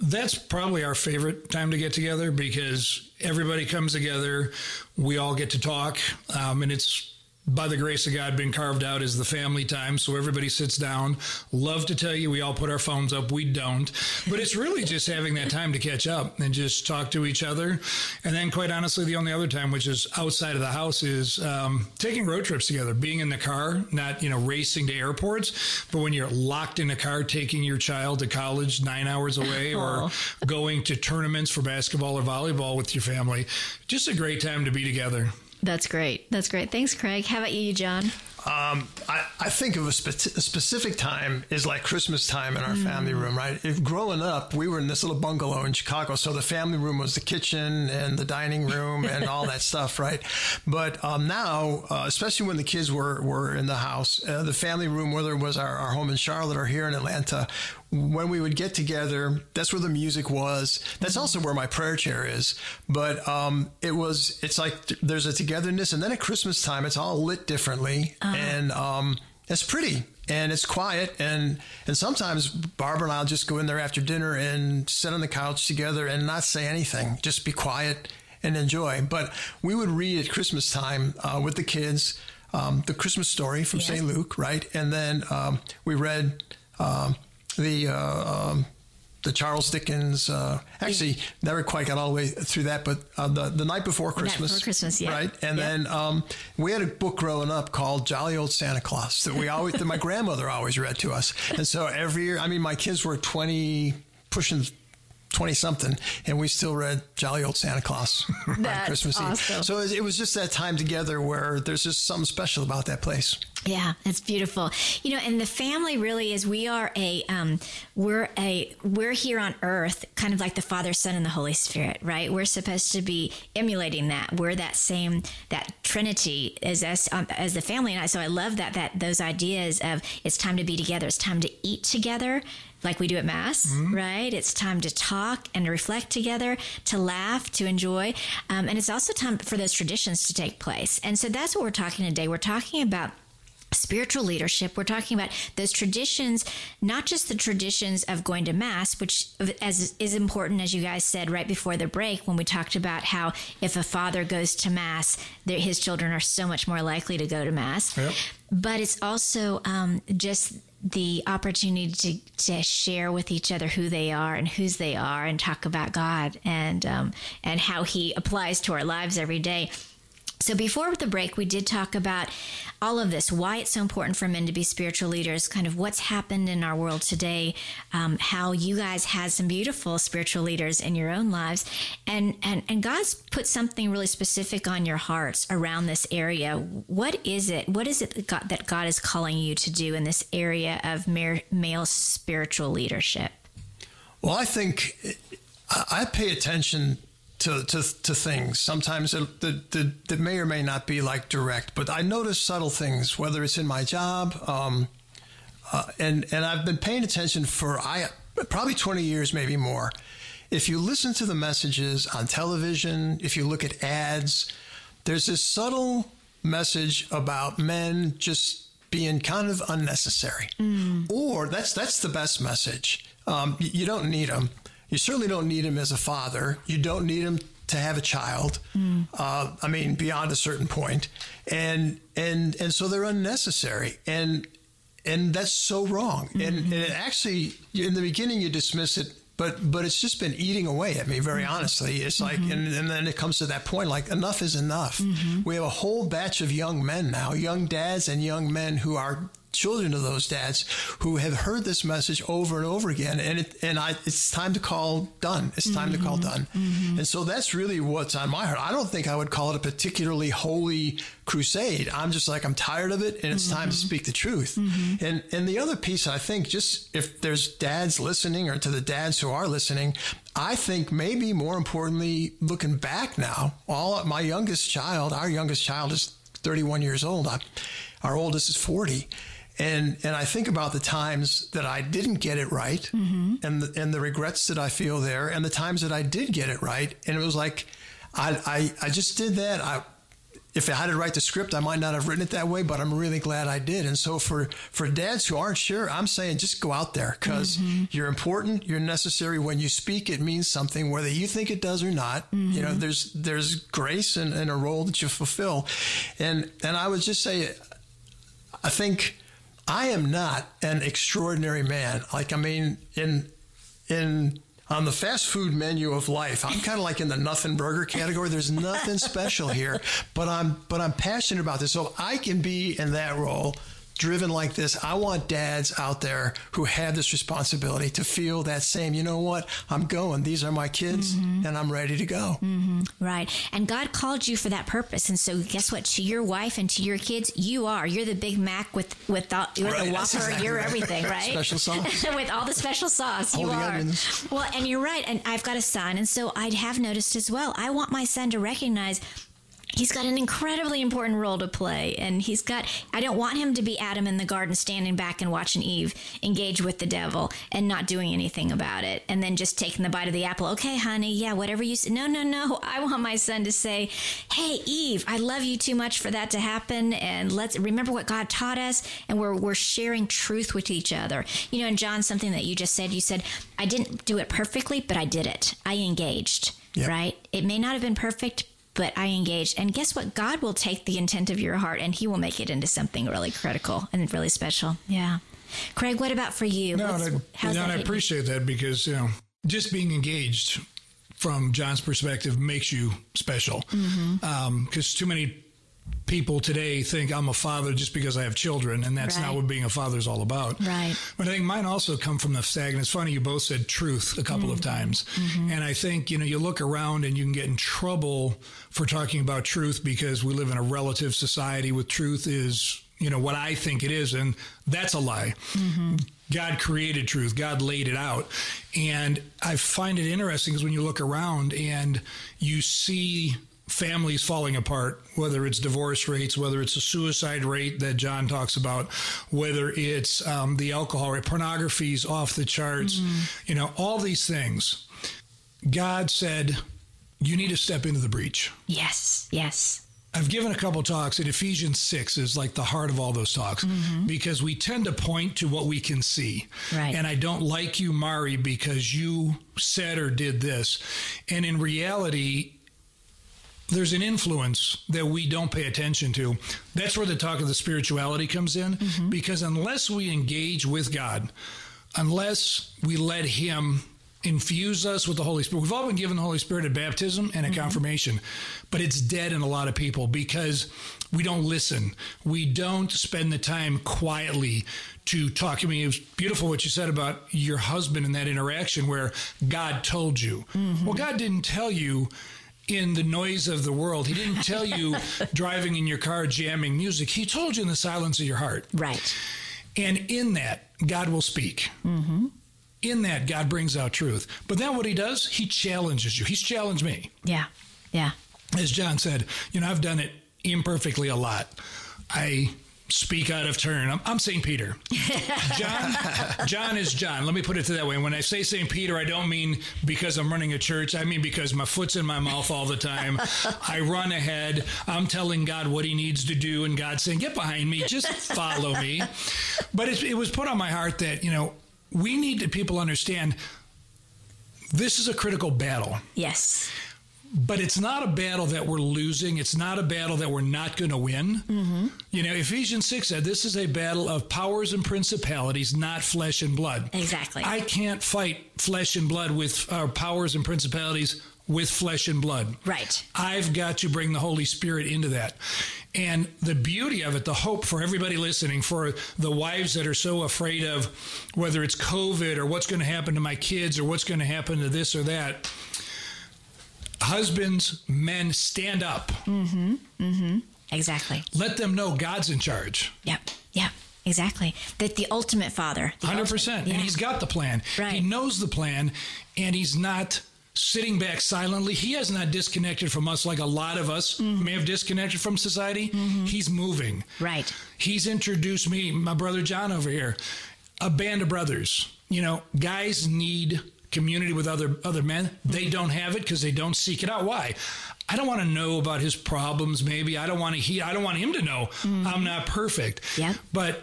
C: that's probably our favorite time to get together because everybody comes together we all get to talk um, and it's by the grace of God, been carved out as the family time. So everybody sits down. Love to tell you, we all put our phones up. We don't. But it's really just having that time to catch up and just talk to each other. And then, quite honestly, the only other time, which is outside of the house, is um, taking road trips together, being in the car, not, you know, racing to airports, but when you're locked in a car, taking your child to college nine hours away or going to tournaments for basketball or volleyball with your family. Just a great time to be together.
A: That's great. That's great. Thanks, Craig. How about you, John?
B: Um, I, I think of a, spe- a, specific time is like Christmas time in our mm. family room, right? If growing up, we were in this little bungalow in Chicago, so the family room was the kitchen and the dining room and all that stuff, right? But um, now, uh, especially when the kids were were in the house, uh, the family room, whether it was our, our home in Charlotte or here in Atlanta, when we would get together, that's where the music was. That's mm-hmm. also where my prayer chair is. But um, it was, it's like there's a togetherness. And then at Christmas time, it's all lit differently. Uh-huh. And um, it's pretty and it's quiet. And, and sometimes Barbara and I'll just go in there after dinner and sit on the couch together and not say anything, just be quiet and enjoy. But we would read at Christmas time uh, with the kids um, the Christmas story from. St. Luke, right? And then um, we read. Um, the uh, um, the Charles Dickens. Uh, actually, yeah. never quite got all the way through that, but uh, the the night before Christmas,
A: night before Christmas, yeah.
B: right? And yeah. then um, we had a book growing up called Jolly Old Santa Claus that we always that my grandmother always read to us, and so every year, I mean, my kids were twenty, pushing 20 something and we still read Jolly Old Santa Claus on Christmas awesome. Eve. So it was just that time together where there's just something special about that place.
A: Yeah, it's beautiful. You know, and the family really is we are a um we're a we're here on earth kind of like the Father, Son and the Holy Spirit, right? We're supposed to be emulating that. We're that same that trinity as us um, as the family and I so I love that that those ideas of it's time to be together, it's time to eat together like we do at Mass, mm-hmm. right? It's time to talk and to reflect together, to laugh, to enjoy. Um, and it's also time for those traditions to take place. And so that's what we're talking today. We're talking about spiritual leadership we're talking about those traditions not just the traditions of going to mass which as is important as you guys said right before the break when we talked about how if a father goes to mass his children are so much more likely to go to mass yep. but it's also um, just the opportunity to, to share with each other who they are and whose they are and talk about God and um, and how he applies to our lives every day. So before the break, we did talk about all of this, why it's so important for men to be spiritual leaders, kind of what's happened in our world today, um, how you guys had some beautiful spiritual leaders in your own lives, and and and God's put something really specific on your hearts around this area. What is it? What is it that God, that God is calling you to do in this area of male spiritual leadership?
B: Well, I think I pay attention to, to, to things. Sometimes that, that, that may or may not be like direct, but I notice subtle things, whether it's in my job. Um, uh, and, and I've been paying attention for I, probably 20 years, maybe more. If you listen to the messages on television, if you look at ads, there's this subtle message about men just being kind of unnecessary. Mm. Or that's that's the best message. Um, you, you don't need them. You certainly don't need him as a father. You don't need him to have a child. Mm. Uh, I mean, beyond a certain point, and and and so they're unnecessary, and and that's so wrong. Mm-hmm. And, and actually, in the beginning, you dismiss it. But, but it's just been eating away at me, very mm-hmm. honestly. It's like, mm-hmm. and, and, then it comes to that point, like enough is enough. Mm-hmm. We have a whole batch of young men now, young dads and young men who are children of those dads who have heard this message over and over again. And it, and I, it's time to call done. It's time mm-hmm. to call mm-hmm. done. Mm-hmm. And so that's really what's on my heart. I don't think I would call it a particularly holy crusade. I'm just like, I'm tired of it and it's mm-hmm. time to mm-hmm. speak the truth. Mm-hmm. And, and the other piece, I think, just if there's dads listening or to the dads who are listening, I think maybe more importantly, looking back now, all my youngest child, our youngest child is 31 years old. I, our oldest is 40 and and I think about the times that I didn't get it right, mm-hmm. and the, and the regrets that I feel there, and the times that I did get it right, and it was like, I I, I just did that. I if I had to write the script, I might not have written it that way, but I'm really glad I did. And so for for dads who aren't sure, I'm saying just go out there because mm-hmm. you're important, you're necessary. When you speak, it means something, whether you think it does or not. Mm-hmm. You know, there's there's grace and, and a role that you fulfill, and and I would just say, I think I am not an extraordinary man. Like, I mean, in, in, on the fast food menu of life, I'm kind of like in the nothing burger category. There's nothing special here, but I'm, but I'm passionate about this. So I can be in that role driven like this. I want dads out there who have this responsibility to feel that same, you know what? I'm going. These are my kids
A: Mm-hmm.
B: and I'm ready to go.
A: hmm Right. And God called you for that purpose. And so guess what? To your wife and to your kids, you are. You're the Big Mac with, with all, you're
B: Right,
A: the Whopper.
B: exactly
A: you're
B: right.
A: everything, right?
B: Special sauce.
A: with all the special sauce. You
B: Holy
A: are.
B: onions.
A: Well, and you're right. And I've got a son. And so I'd have noticed as well, I want my son to recognize he's got an incredibly important role to play and he's got i don't want him to be adam in the garden standing back and watching eve engage with the devil and not doing anything about it and then just taking the bite of the apple. Okay honey yeah whatever you say no no no i want my son to say hey eve i love you too much for that to happen and let's remember what god taught us and we're, we're sharing truth with each other. You know and john something that you just said you said i didn't do it perfectly but i did it. I engaged right? It may not have been perfect but I engaged. And guess what? God will take the intent of your heart and He will make it into something really critical and really special. Yeah. Craig, what about for you?
C: No,
A: What's-
C: I,
A: how's
C: no,
A: that
C: I appreciate that because you know just being engaged from John's perspective makes you special.
A: Mm-hmm.
C: Um, because too many people today think I'm a father just because I have children, and that's not what being a father is all about.
A: Right.
C: But I think mine also come from the fact, and it's funny you both said truth a couple of mm-hmm. times, mm-hmm. and I think you know you look around and you can get in trouble for talking about truth because we live in a relative society with truth is you know what I think it is, and that's a lie. Mm-hmm. God created truth. God laid it out. And I find it interesting because when you look around and you see families falling apart, whether it's divorce rates, whether it's a suicide rate that John talks about, whether it's um, the alcohol rate, pornography's off the charts, you know, all these things. God said, you need to step into the breach.
A: Yes, yes.
C: I've given a couple talks, and Ephesians 6 is like the heart of all those talks because we tend to point to what we can see.
A: Right.
C: And I don't like you, Mari, because you said or did this. And in reality, there's an influence that we don't pay attention to. That's where the talk of the spirituality comes in mm-hmm. because unless we engage with God, unless we let Him infuse us with the Holy Spirit, we've all been given the Holy Spirit at baptism and at mm-hmm. confirmation, but it's dead in a lot of people because we don't listen. We don't spend the time quietly to talk. I mean, it was beautiful what you said about your husband in that interaction where God told you. Mm-hmm. Well, God didn't tell you in the noise of the world. He didn't tell you driving in your car jamming music. He told you in the silence of your heart.
A: Right.
C: And in that, God will speak.
A: Mm-hmm.
C: In that, God brings out truth. But then what he does, he challenges you. He's challenged me.
A: Yeah. Yeah.
C: As John said, you know, I've done it imperfectly a lot. I speak out of turn. I'm, I'm St. Peter. John, John is John. Let me put it that way. When I say St. Peter, I don't mean because I'm running a church. I mean because my foot's in my mouth all the time. I run ahead. I'm telling God what he needs to do, and God's saying, get behind me. Just follow me. But it, it was put on my heart that, you know, we need to people understand this is a critical battle.
A: Yes.
C: But it's not a battle that we're losing. It's not a battle that we're not going to win.
A: Mm-hmm.
C: You know, Ephesians 6 said this is a battle of powers and principalities, not flesh and blood.
A: Exactly.
C: I can't fight flesh and blood with uh, powers and principalities with flesh and blood.
A: Right.
C: I've got to bring the Holy Spirit into that. And the beauty of it, the hope for everybody listening, for the wives that are so afraid of whether it's COVID or what's going to happen to my kids or what's going to happen to this or that. Husbands, men, stand up.
A: Mm-hmm. Mm-hmm. Exactly.
C: Let them know God's in charge.
A: Yep. Yep. Exactly. That the ultimate father.
C: Hundred percent,
A: Yeah.
C: and he's got the plan.
A: Right.
C: He knows the plan, and he's not sitting back silently. He has not disconnected from us like a lot of us
A: Mm-hmm.
C: may have disconnected from society. He's moving.
A: Right.
C: He's introduced me, my brother John over here, a band of brothers. You know, guys need community with other other men. They don't have it because they don't seek it out. Why? I don't want to know about his problems. Maybe I don't want to. He. I don't want him to know mm-hmm. I'm not perfect.
A: Yeah.
C: But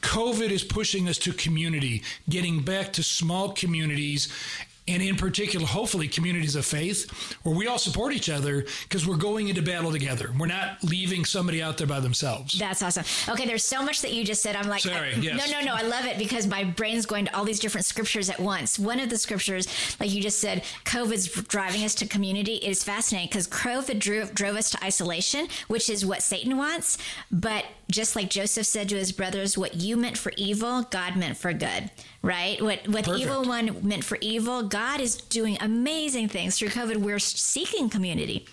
C: COVID is pushing us to community, getting back to small communities and in particular, hopefully, communities of faith where we all support each other because we're going into battle together. We're not leaving somebody out there by themselves.
A: That's awesome. Okay, there's so much that you just said. I'm like,
C: Sorry,
A: I-
C: yes.
A: no, no, no. I love it because my brain's going to all these different scriptures at once. One of the scriptures, like you just said, COVID's driving us to community. It is fascinating because COVID drove, drove us to isolation, which is what Satan wants. But just like Joseph said to his brothers, what you meant for evil, God meant for good. Right? What what the evil one meant for evil, God is doing amazing things through COVID. We're seeking community.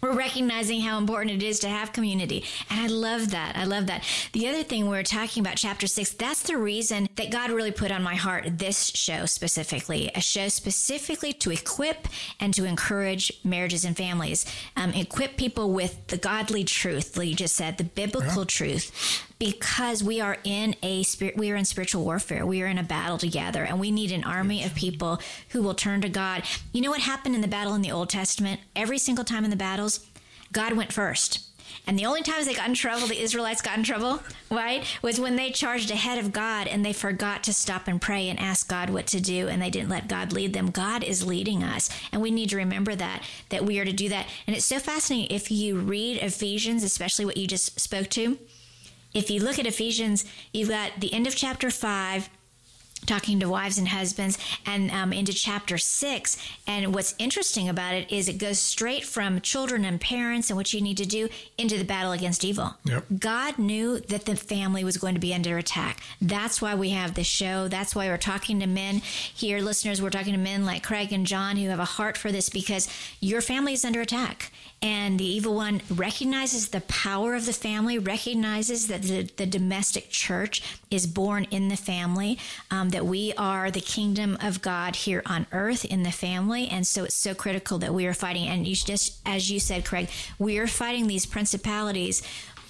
A: We're recognizing how important it is to have community. And I love that. I love that. The other thing we we're talking about, chapter six, that's the reason that God really put on my heart this show specifically, a show specifically to equip and to encourage marriages and families, um, equip people with the godly truth, like you just said, the biblical truth. Because we are in a spirit, we are in spiritual warfare. We are in a battle together, and we need an army of people who will turn to God. You know what happened in the battle in the Old Testament? Every single time in the battles, God went first. And the only times they got in trouble, the Israelites got in trouble, right, was when they charged ahead of God and they forgot to stop and pray and ask God what to do and they didn't let God lead them. God is leading us. And we need to remember that, that we are to do that. And it's so fascinating if you read Ephesians, especially what you just spoke to. If you look at Ephesians, you've got the end of chapter 5 talking to wives and husbands and um, into chapter six. And what's interesting about it is it goes straight from children and parents and what you need to do into the battle against evil.
C: Yep.
A: God knew that the family was going to be under attack. That's why we have this show. That's why we're talking to men here, listeners. We're talking to men like Craig and John who have a heart for this because your family is under attack. And the evil one recognizes the power of the family, recognizes that the, the domestic church is born in the family, um, that we are the kingdom of God here on earth in the family. And so it's so critical that we are fighting. And you just, as you said, Craig, we are fighting these principalities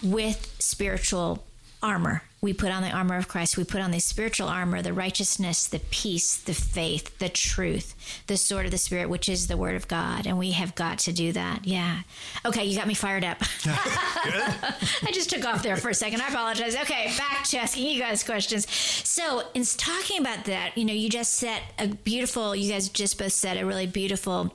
A: with spiritual armor. We put on the armor of Christ. We put on the spiritual armor, the righteousness, the peace, the faith, the truth, the sword of the Spirit, which is the word of God. And we have got to do that. Yeah. Okay, you got me fired up. I just took off there for a second. I apologize. Okay, back to asking you guys questions. So, in talking about that, you know, you just set a beautiful, you guys just both said a really beautiful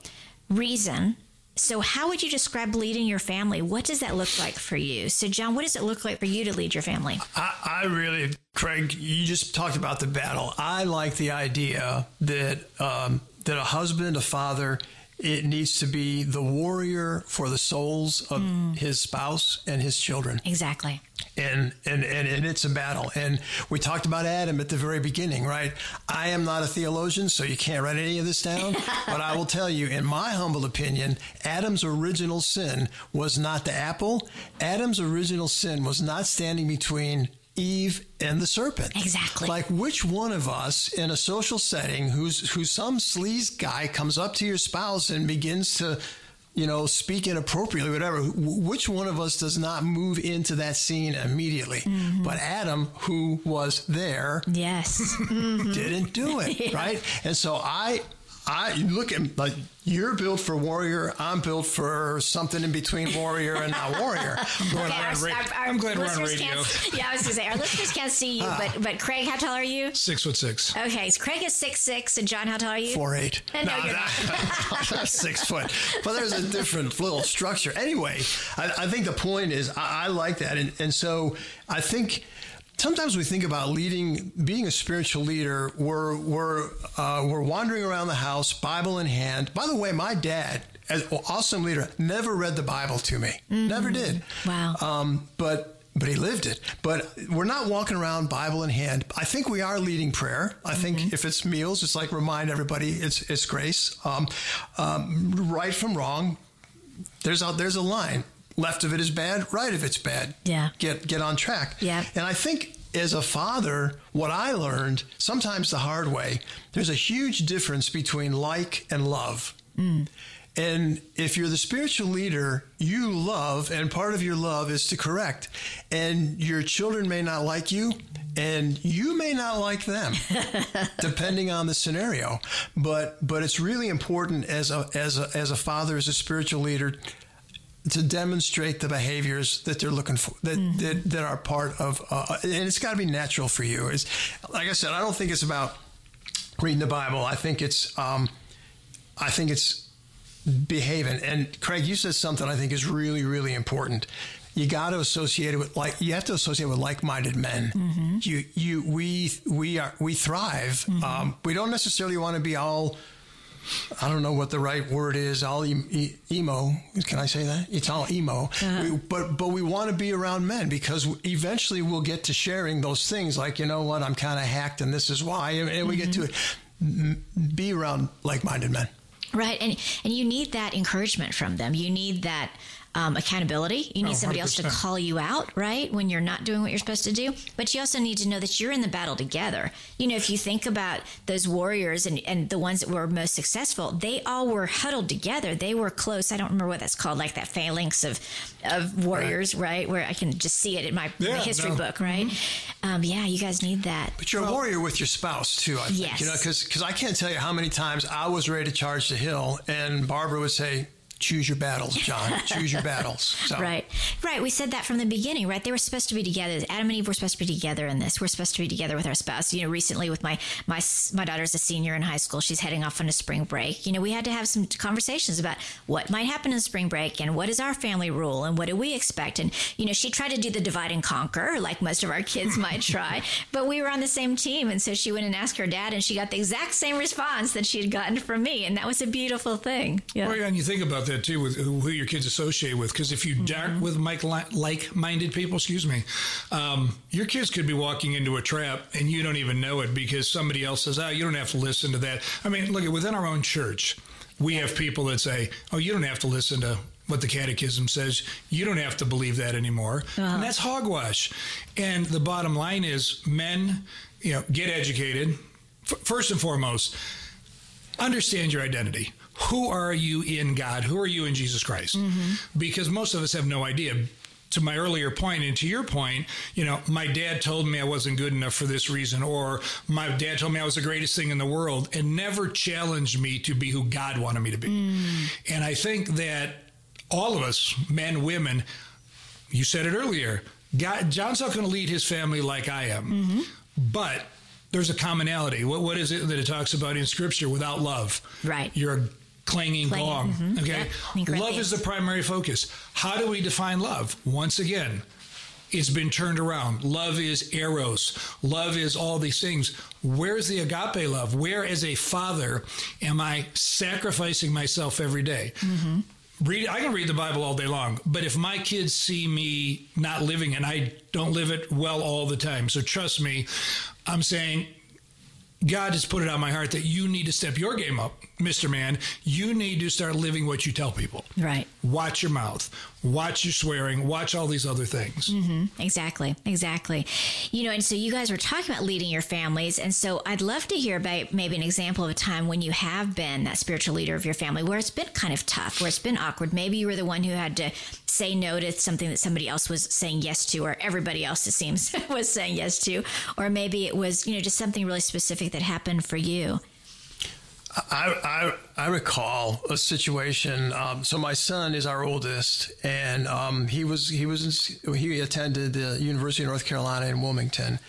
A: reason. So, how would you describe leading your family? What does that look like for you? So, John, what does it look like for you to lead your family?
B: I, I really, Craig, you just talked about the battle. I like the idea that um, that a husband, a father, it needs to be the warrior for the souls of his spouse and his children.
A: Exactly.
B: And, and and and it's a battle. And we talked about Adam at the very beginning, right? I am not a theologian, so you can't write any of this down. but I will tell you, in my humble opinion, Adam's original sin was not the apple. Adam's original sin was not standing between Eve and the serpent.
A: Exactly.
B: Like which one of us in a social setting who's who's some sleaze guy comes up to your spouse and begins to you know, speak inappropriately, whatever. Which one of us does not move into that scene immediately? Mm-hmm. But Adam, who was there,
A: yes, mm-hmm.
B: didn't do it,
A: Yeah.
B: right? And so I, I look at like you're built for warrior. I'm built for something in between warrior and not warrior.
A: Okay, our- our- our listeners
C: radio.
A: can't- Yeah, I was going to say, our listeners can't see you,
B: Ah.
A: but, but Craig, how tall are you?
C: Six foot six.
A: Okay, so Craig is six six, and John, how tall are you?
B: Four eight.
A: No, you're not.
B: not six foot. But there's a different little structure. Anyway, I, I think the point is I, I like that, and and so I think. Sometimes we think about leading, being a spiritual leader. We're we're uh, we're wandering around the house, Bible in hand. By the way, my dad, as an awesome leader, never read the Bible to me. Never did.
A: Wow.
B: Um, but but he lived it. But we're not walking around Bible in hand. I think we are leading prayer. I think if it's meals, it's like remind everybody it's it's grace. Um, um, right from wrong. There's a there's a line. Left of it is bad. Right of it's bad.
A: Yeah.
B: Get get on track.
A: Yeah.
B: And I think as a father, what I learned sometimes the hard way, there's a huge difference between like and love. Mm. And if you're the spiritual leader, you love, and part of your love is to correct. And your children may not like you, and you may not like them, depending on the scenario. But but it's really important as a as a as a father, as a spiritual leader, to demonstrate the behaviors that they're looking for that that, that are part of uh, and it's got to be natural for you it's like i said i don't think it's about reading the bible i think it's um, I think it's behaving. And Craig, you said something I think is really, really important. You got to associate it with like you have to associate with like-minded men.
A: Mm-hmm.
B: You you we we are we thrive. Um, we don't necessarily want to be all. I don't know what the right word is. All e- e- emo. Can I say that? It's all emo. Uh-huh. We, but but we want to be around men because eventually we'll get to sharing those things. Like you know what, I'm kind of hacked, and this is why. And, and we get to it. M- Be around like-minded men.
A: Right, and and you need that encouragement from them. You need that um, accountability. You need
B: Oh,
A: somebody else to call you out, right, when you're not doing what you're supposed to do. But you also need to know that you're in the battle together. You know, if you think about those warriors and, and the ones that were most successful, they all were huddled together. They were close. I don't remember what that's called, like that phalanx of of warriors, right? Where I can just see it in my, my history
B: no.
A: book, right? Um, yeah, you guys need that.
B: But you're a warrior with your spouse too. I think.
A: Yes.
B: You know, because I can't tell you how many times I was ready to charge the hill, and Barbara would say, "Choose your battles, John. Choose your battles." So.
A: Right, right. We said that from the beginning, right? They were supposed to be together. Adam and Eve were supposed to be together in this. We're supposed to be together with our spouse. You know, recently with my my my daughter's a senior in high school. She's heading off on a spring break. You know, we had to have some conversations about what might happen in spring break and what is our family rule and what do we expect. And you know, she tried to do the divide and conquer like most of our kids might try, but we were on the same team, and so she went and asked her dad, and she got the exact same response that she had gotten from me, and that was a beautiful thing. Yeah.
C: Well, yeah, and you think about that too with who your kids associate with. Because if you aren't with Mike like-minded people, excuse me, um, your kids could be walking into a trap and you don't even know it because somebody else says, "Oh, you don't have to listen to that." I mean, look within our own church, we have people that say, "Oh, you don't have to listen to." What the catechism says, you don't have to believe that anymore. And that's hogwash. And the bottom line is men, you know, get educated. F- first and foremost, understand your identity. Who are you in God? Who are you in Jesus Christ? Mm-hmm. Because most of us have no idea. To my earlier point, and to your point, you know, my dad told me I wasn't good enough for this reason, or my dad told me I was the greatest thing in the world, and never challenged me to be who God wanted me to be. Mm. And I think that all of us, men, women, you said it earlier, God, John's not going to lead his family like I am, mm-hmm. but there's a commonality. What what is it that it talks about in Scripture? Without love,
A: right?
C: You're a clanging, gong.
A: mhm.
C: Okay,
A: Yep.
C: Love is the primary focus. How do we define love? Once again. It's been turned around. Love is eros. Love is all these things. Where's the agape love? Where, as a father, am I sacrificing myself every day? read I can read the Bible all day long, but if my kids see me not living and I don't live it well all the time. So trust me, I'm saying God has put it on my heart that you need to step your game up, Mr. Man. You need to start living what you tell people.
A: Right.
C: Watch your mouth. Watch your swearing. Watch all these other things.
A: Mm-hmm. Exactly. Exactly. You know, and so you guys were talking about leading your families. And so I'd love to hear about maybe an example of a time when you have been that spiritual leader of your family where it's been kind of tough, where it's been awkward. Maybe you were the one who had to say no to something that somebody else was saying yes to, or everybody else, it seems, was saying yes to. Or maybe it was, you know, just something really specific that happened for you.
B: I, I, I recall a situation. Um, so my son is our oldest, and um, he was he was in, he attended the University of North Carolina in Wilmington,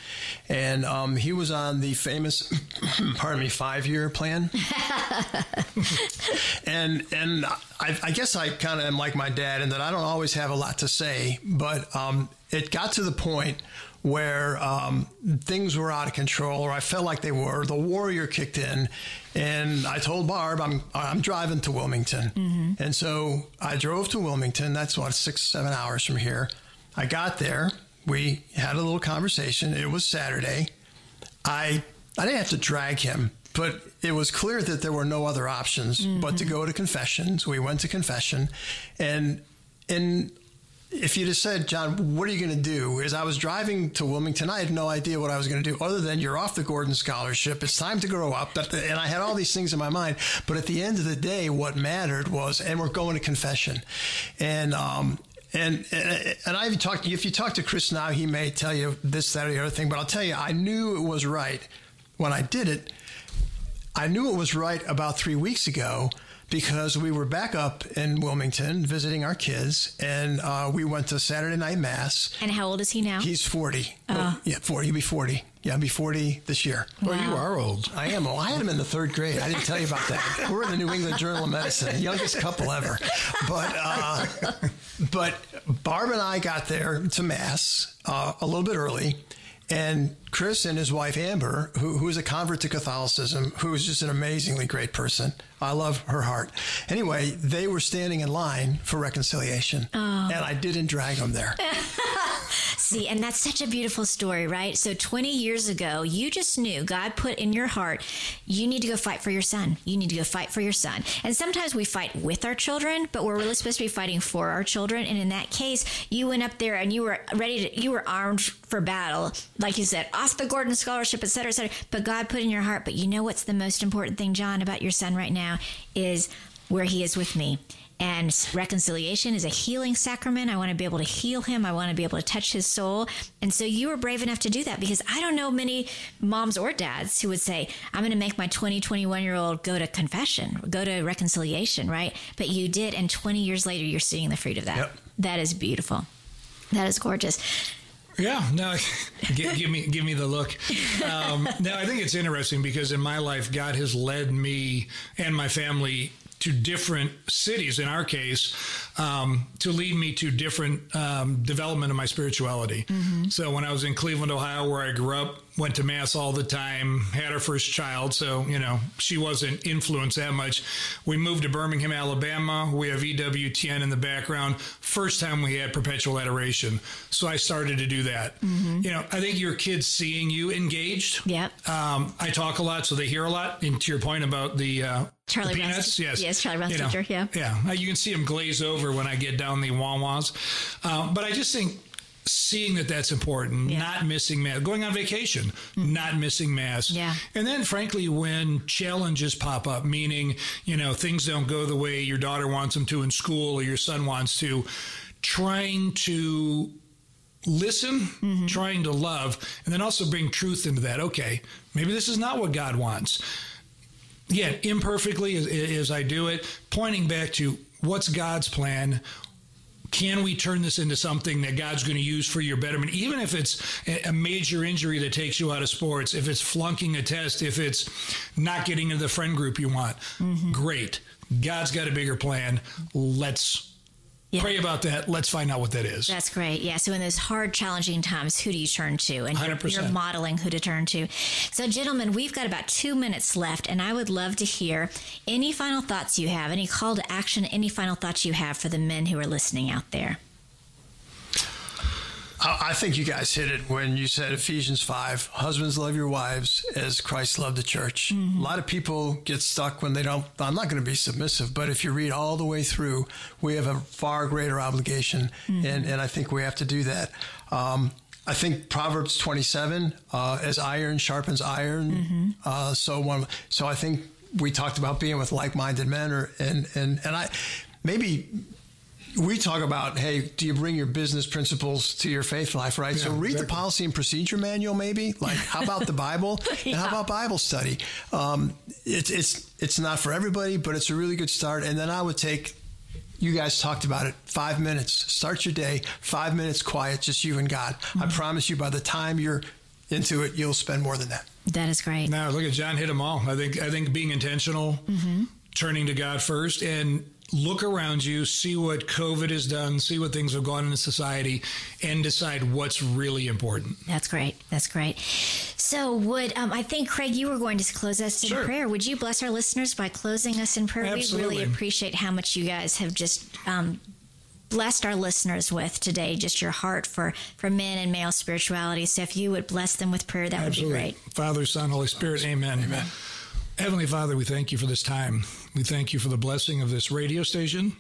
B: and um, he was on the famous, pardon me, five year plan. and and I, I guess I kind of am like my dad in that I don't always have a lot to say, but um, it got to the point where um, things were out of control, or I felt like they were. The warrior kicked in, and I told Barb, "I'm I'm driving to Wilmington," mm-hmm. and so I drove to Wilmington. That's what six seven hours from here. I got there. We had a little conversation. It was Saturday. I I didn't have to drag him, but it was clear that there were no other options but to mm-hmm. go to confession. So we went to confession, and and if you'd have said, John, what are you going to do? As I was driving to Wilmington, I had no idea what I was going to do other than you're off the Gordon Scholarship. It's time to grow up. And I had all these things in my mind. But at the end of the day, what mattered was, and we're going to confession. And, um, and, and and I've talked. If you talk to Chris now, he may tell you this, that, or the other thing. But I'll tell you, I knew it was right when I did it. I knew it was right about three weeks ago because we were back up in Wilmington visiting our kids, and uh, we went to Saturday night mass.
A: And how old is he now?
B: He's forty.
A: Oh.
B: yeah, forty. He'll be forty. Yeah, I'll be forty this year.
C: Well, you are old.
B: I am. Oh, I had him in the third grade. I didn't tell you about that. We're in the New England Journal of Medicine, youngest couple ever. But uh, but Barb and I got there to mass uh, a little bit early. And Chris and his wife Amber, who, who is a convert to Catholicism, who is just an amazingly great person. I love her heart. Anyway, they were standing in line for reconciliation,
A: Oh.
B: and I didn't drag them there.
A: See, and that's such a beautiful story, right? So 20 years ago, you just knew God put in your heart, you need to go fight for your son. You need to go fight for your son. And sometimes we fight with our children, but we're really supposed to be fighting for our children. And in that case, you went up there and you were ready to, you were armed for battle. Like you said, off the Gordon Scholarship, et cetera, et cetera. But God put in your heart, but you know what's the most important thing, John, about your son right now is where he is with me. And reconciliation is a healing sacrament. I want to be able to heal him. I want to be able to touch his soul. And so you were brave enough to do that because I don't know many moms or dads who would say, I'm going to make my 20, 21 year old go to confession, go to reconciliation, right? But you did. And 20 years later, you're seeing the fruit of that.
B: Yep.
A: That is beautiful. That is gorgeous.
C: Yeah, no, give, give me give me the look. Um, no, I think it's interesting because in my life, God has led me and my family to different cities. In our case, um, to lead me to different um, development of my spirituality. So when I was in Cleveland, Ohio, where I grew up, went to mass all the time, had her first child. So, you know, she wasn't influenced that much. We moved to Birmingham, Alabama. We have EWTN in the background. First time we had perpetual adoration. So I started to do that. You know, I think your kids seeing you engaged.
A: Yeah.
C: Um, I talk a lot, so they hear a lot. And to your point about the, uh,
A: Charlie
C: the
A: Brown's
C: peanuts, yes,
A: yes, Charlie Brown's
C: You know,
A: teacher, yeah.
C: yeah. Uh, You can see them glaze over when I get down the Wawas. Um, but I just think seeing that that's important, not missing mass, going on vacation, hmm. not missing mass.
A: Yeah.
C: And then, frankly, when challenges pop up, meaning, you know, things don't go the way your daughter wants them to in school or your son wants to, trying to listen, mm-hmm. trying to love, and then also bring truth into that. Okay, maybe this is not what God wants. Yeah, imperfectly as, as I do it, pointing back to what's God's plan. Can we turn this into something that God's going to use for your betterment? Even if it's a major injury that takes you out of sports, if it's flunking a test, if it's not getting into the friend group you want, mm-hmm. great. God's got a bigger plan. Let's pray about that. Let's find out what that is.
A: That's great. Yeah. So in those hard, challenging times, who do you turn to? And you're, you're modeling who to turn to. So, gentlemen, we've got about two minutes left, and I would love to hear any final thoughts you have, any call to action, any final thoughts you have for the men who are listening out there.
B: I think you guys hit it when you said Ephesians 5 husbands love your wives as Christ loved the church. A lot of people get stuck when they don't. I'm not going to be submissive, but if you read all the way through, we have a far greater obligation, and, and I think we have to do that. Um, I think Proverbs 27, uh, as iron sharpens iron, uh, so one. So I think we talked about being with like-minded men, or and and and I maybe we talk about, hey, do you bring your business principles to your faith life, right? so
C: Yeah,
B: read the policy and procedure manual, maybe. Like, how about the Bible and how about Bible study? Um, it's it's it's not for everybody, but it's a really good start. And then I would take. You guys talked about it. Five minutes. Start your day. Five minutes quiet, just you and God. I promise you, by the time you're into it, you'll spend more than that.
A: That is great.
C: Now look at John hit them all. I think I think being intentional, turning to God first, and look around you, see what COVID has done, see what things have gone in society, and decide what's really important.
A: That's great. That's great. So, would um, I think Craig, you were going to close us in
C: Sure.
A: prayer? Would you bless our listeners by closing us in prayer? We really appreciate how much you guys have just um, blessed our listeners with today. Just your heart for for men and male spirituality. So, if you would bless them with prayer, that would be great.
C: Father, Son, Holy Spirit, amen. Amen. Heavenly Father, we thank you for this time. We thank you for the blessing of this radio station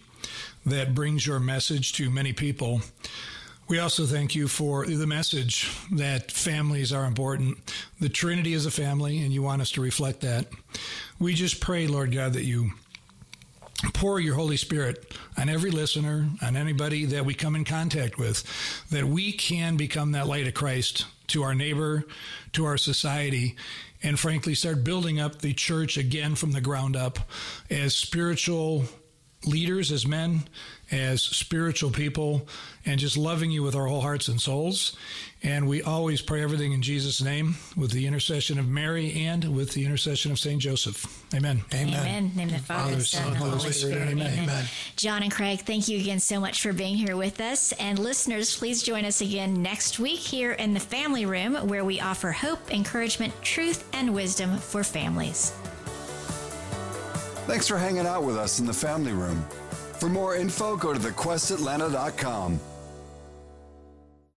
C: that brings your message to many people. We also thank you for the message that families are important. The Trinity is a family, and you want us to reflect that. We just pray, Lord God, that you pour your Holy Spirit on every listener, on anybody that we come in contact with, that we can become that light of Christ to our neighbor, to our society, and frankly, start building up the church again from the ground up as spiritual leaders, as men, as spiritual people, and just loving you with our whole hearts and souls. And we always pray everything in Jesus' name with the intercession of Mary and with the intercession of St. Joseph. Amen.
A: Amen. Amen. Name the Father,
C: Father
A: Son,
C: Son,
A: and
C: Holy
A: Holy
C: Spirit.
A: Spirit.
C: Amen.
A: Amen.
C: Amen.
A: John and Craig, thank you again so much for being here with us. And listeners, please join us again next week here in the family room where we offer hope, encouragement, truth, and wisdom for families.
D: Thanks for hanging out with us in the family room. For more info, go to thequestatlanta.com.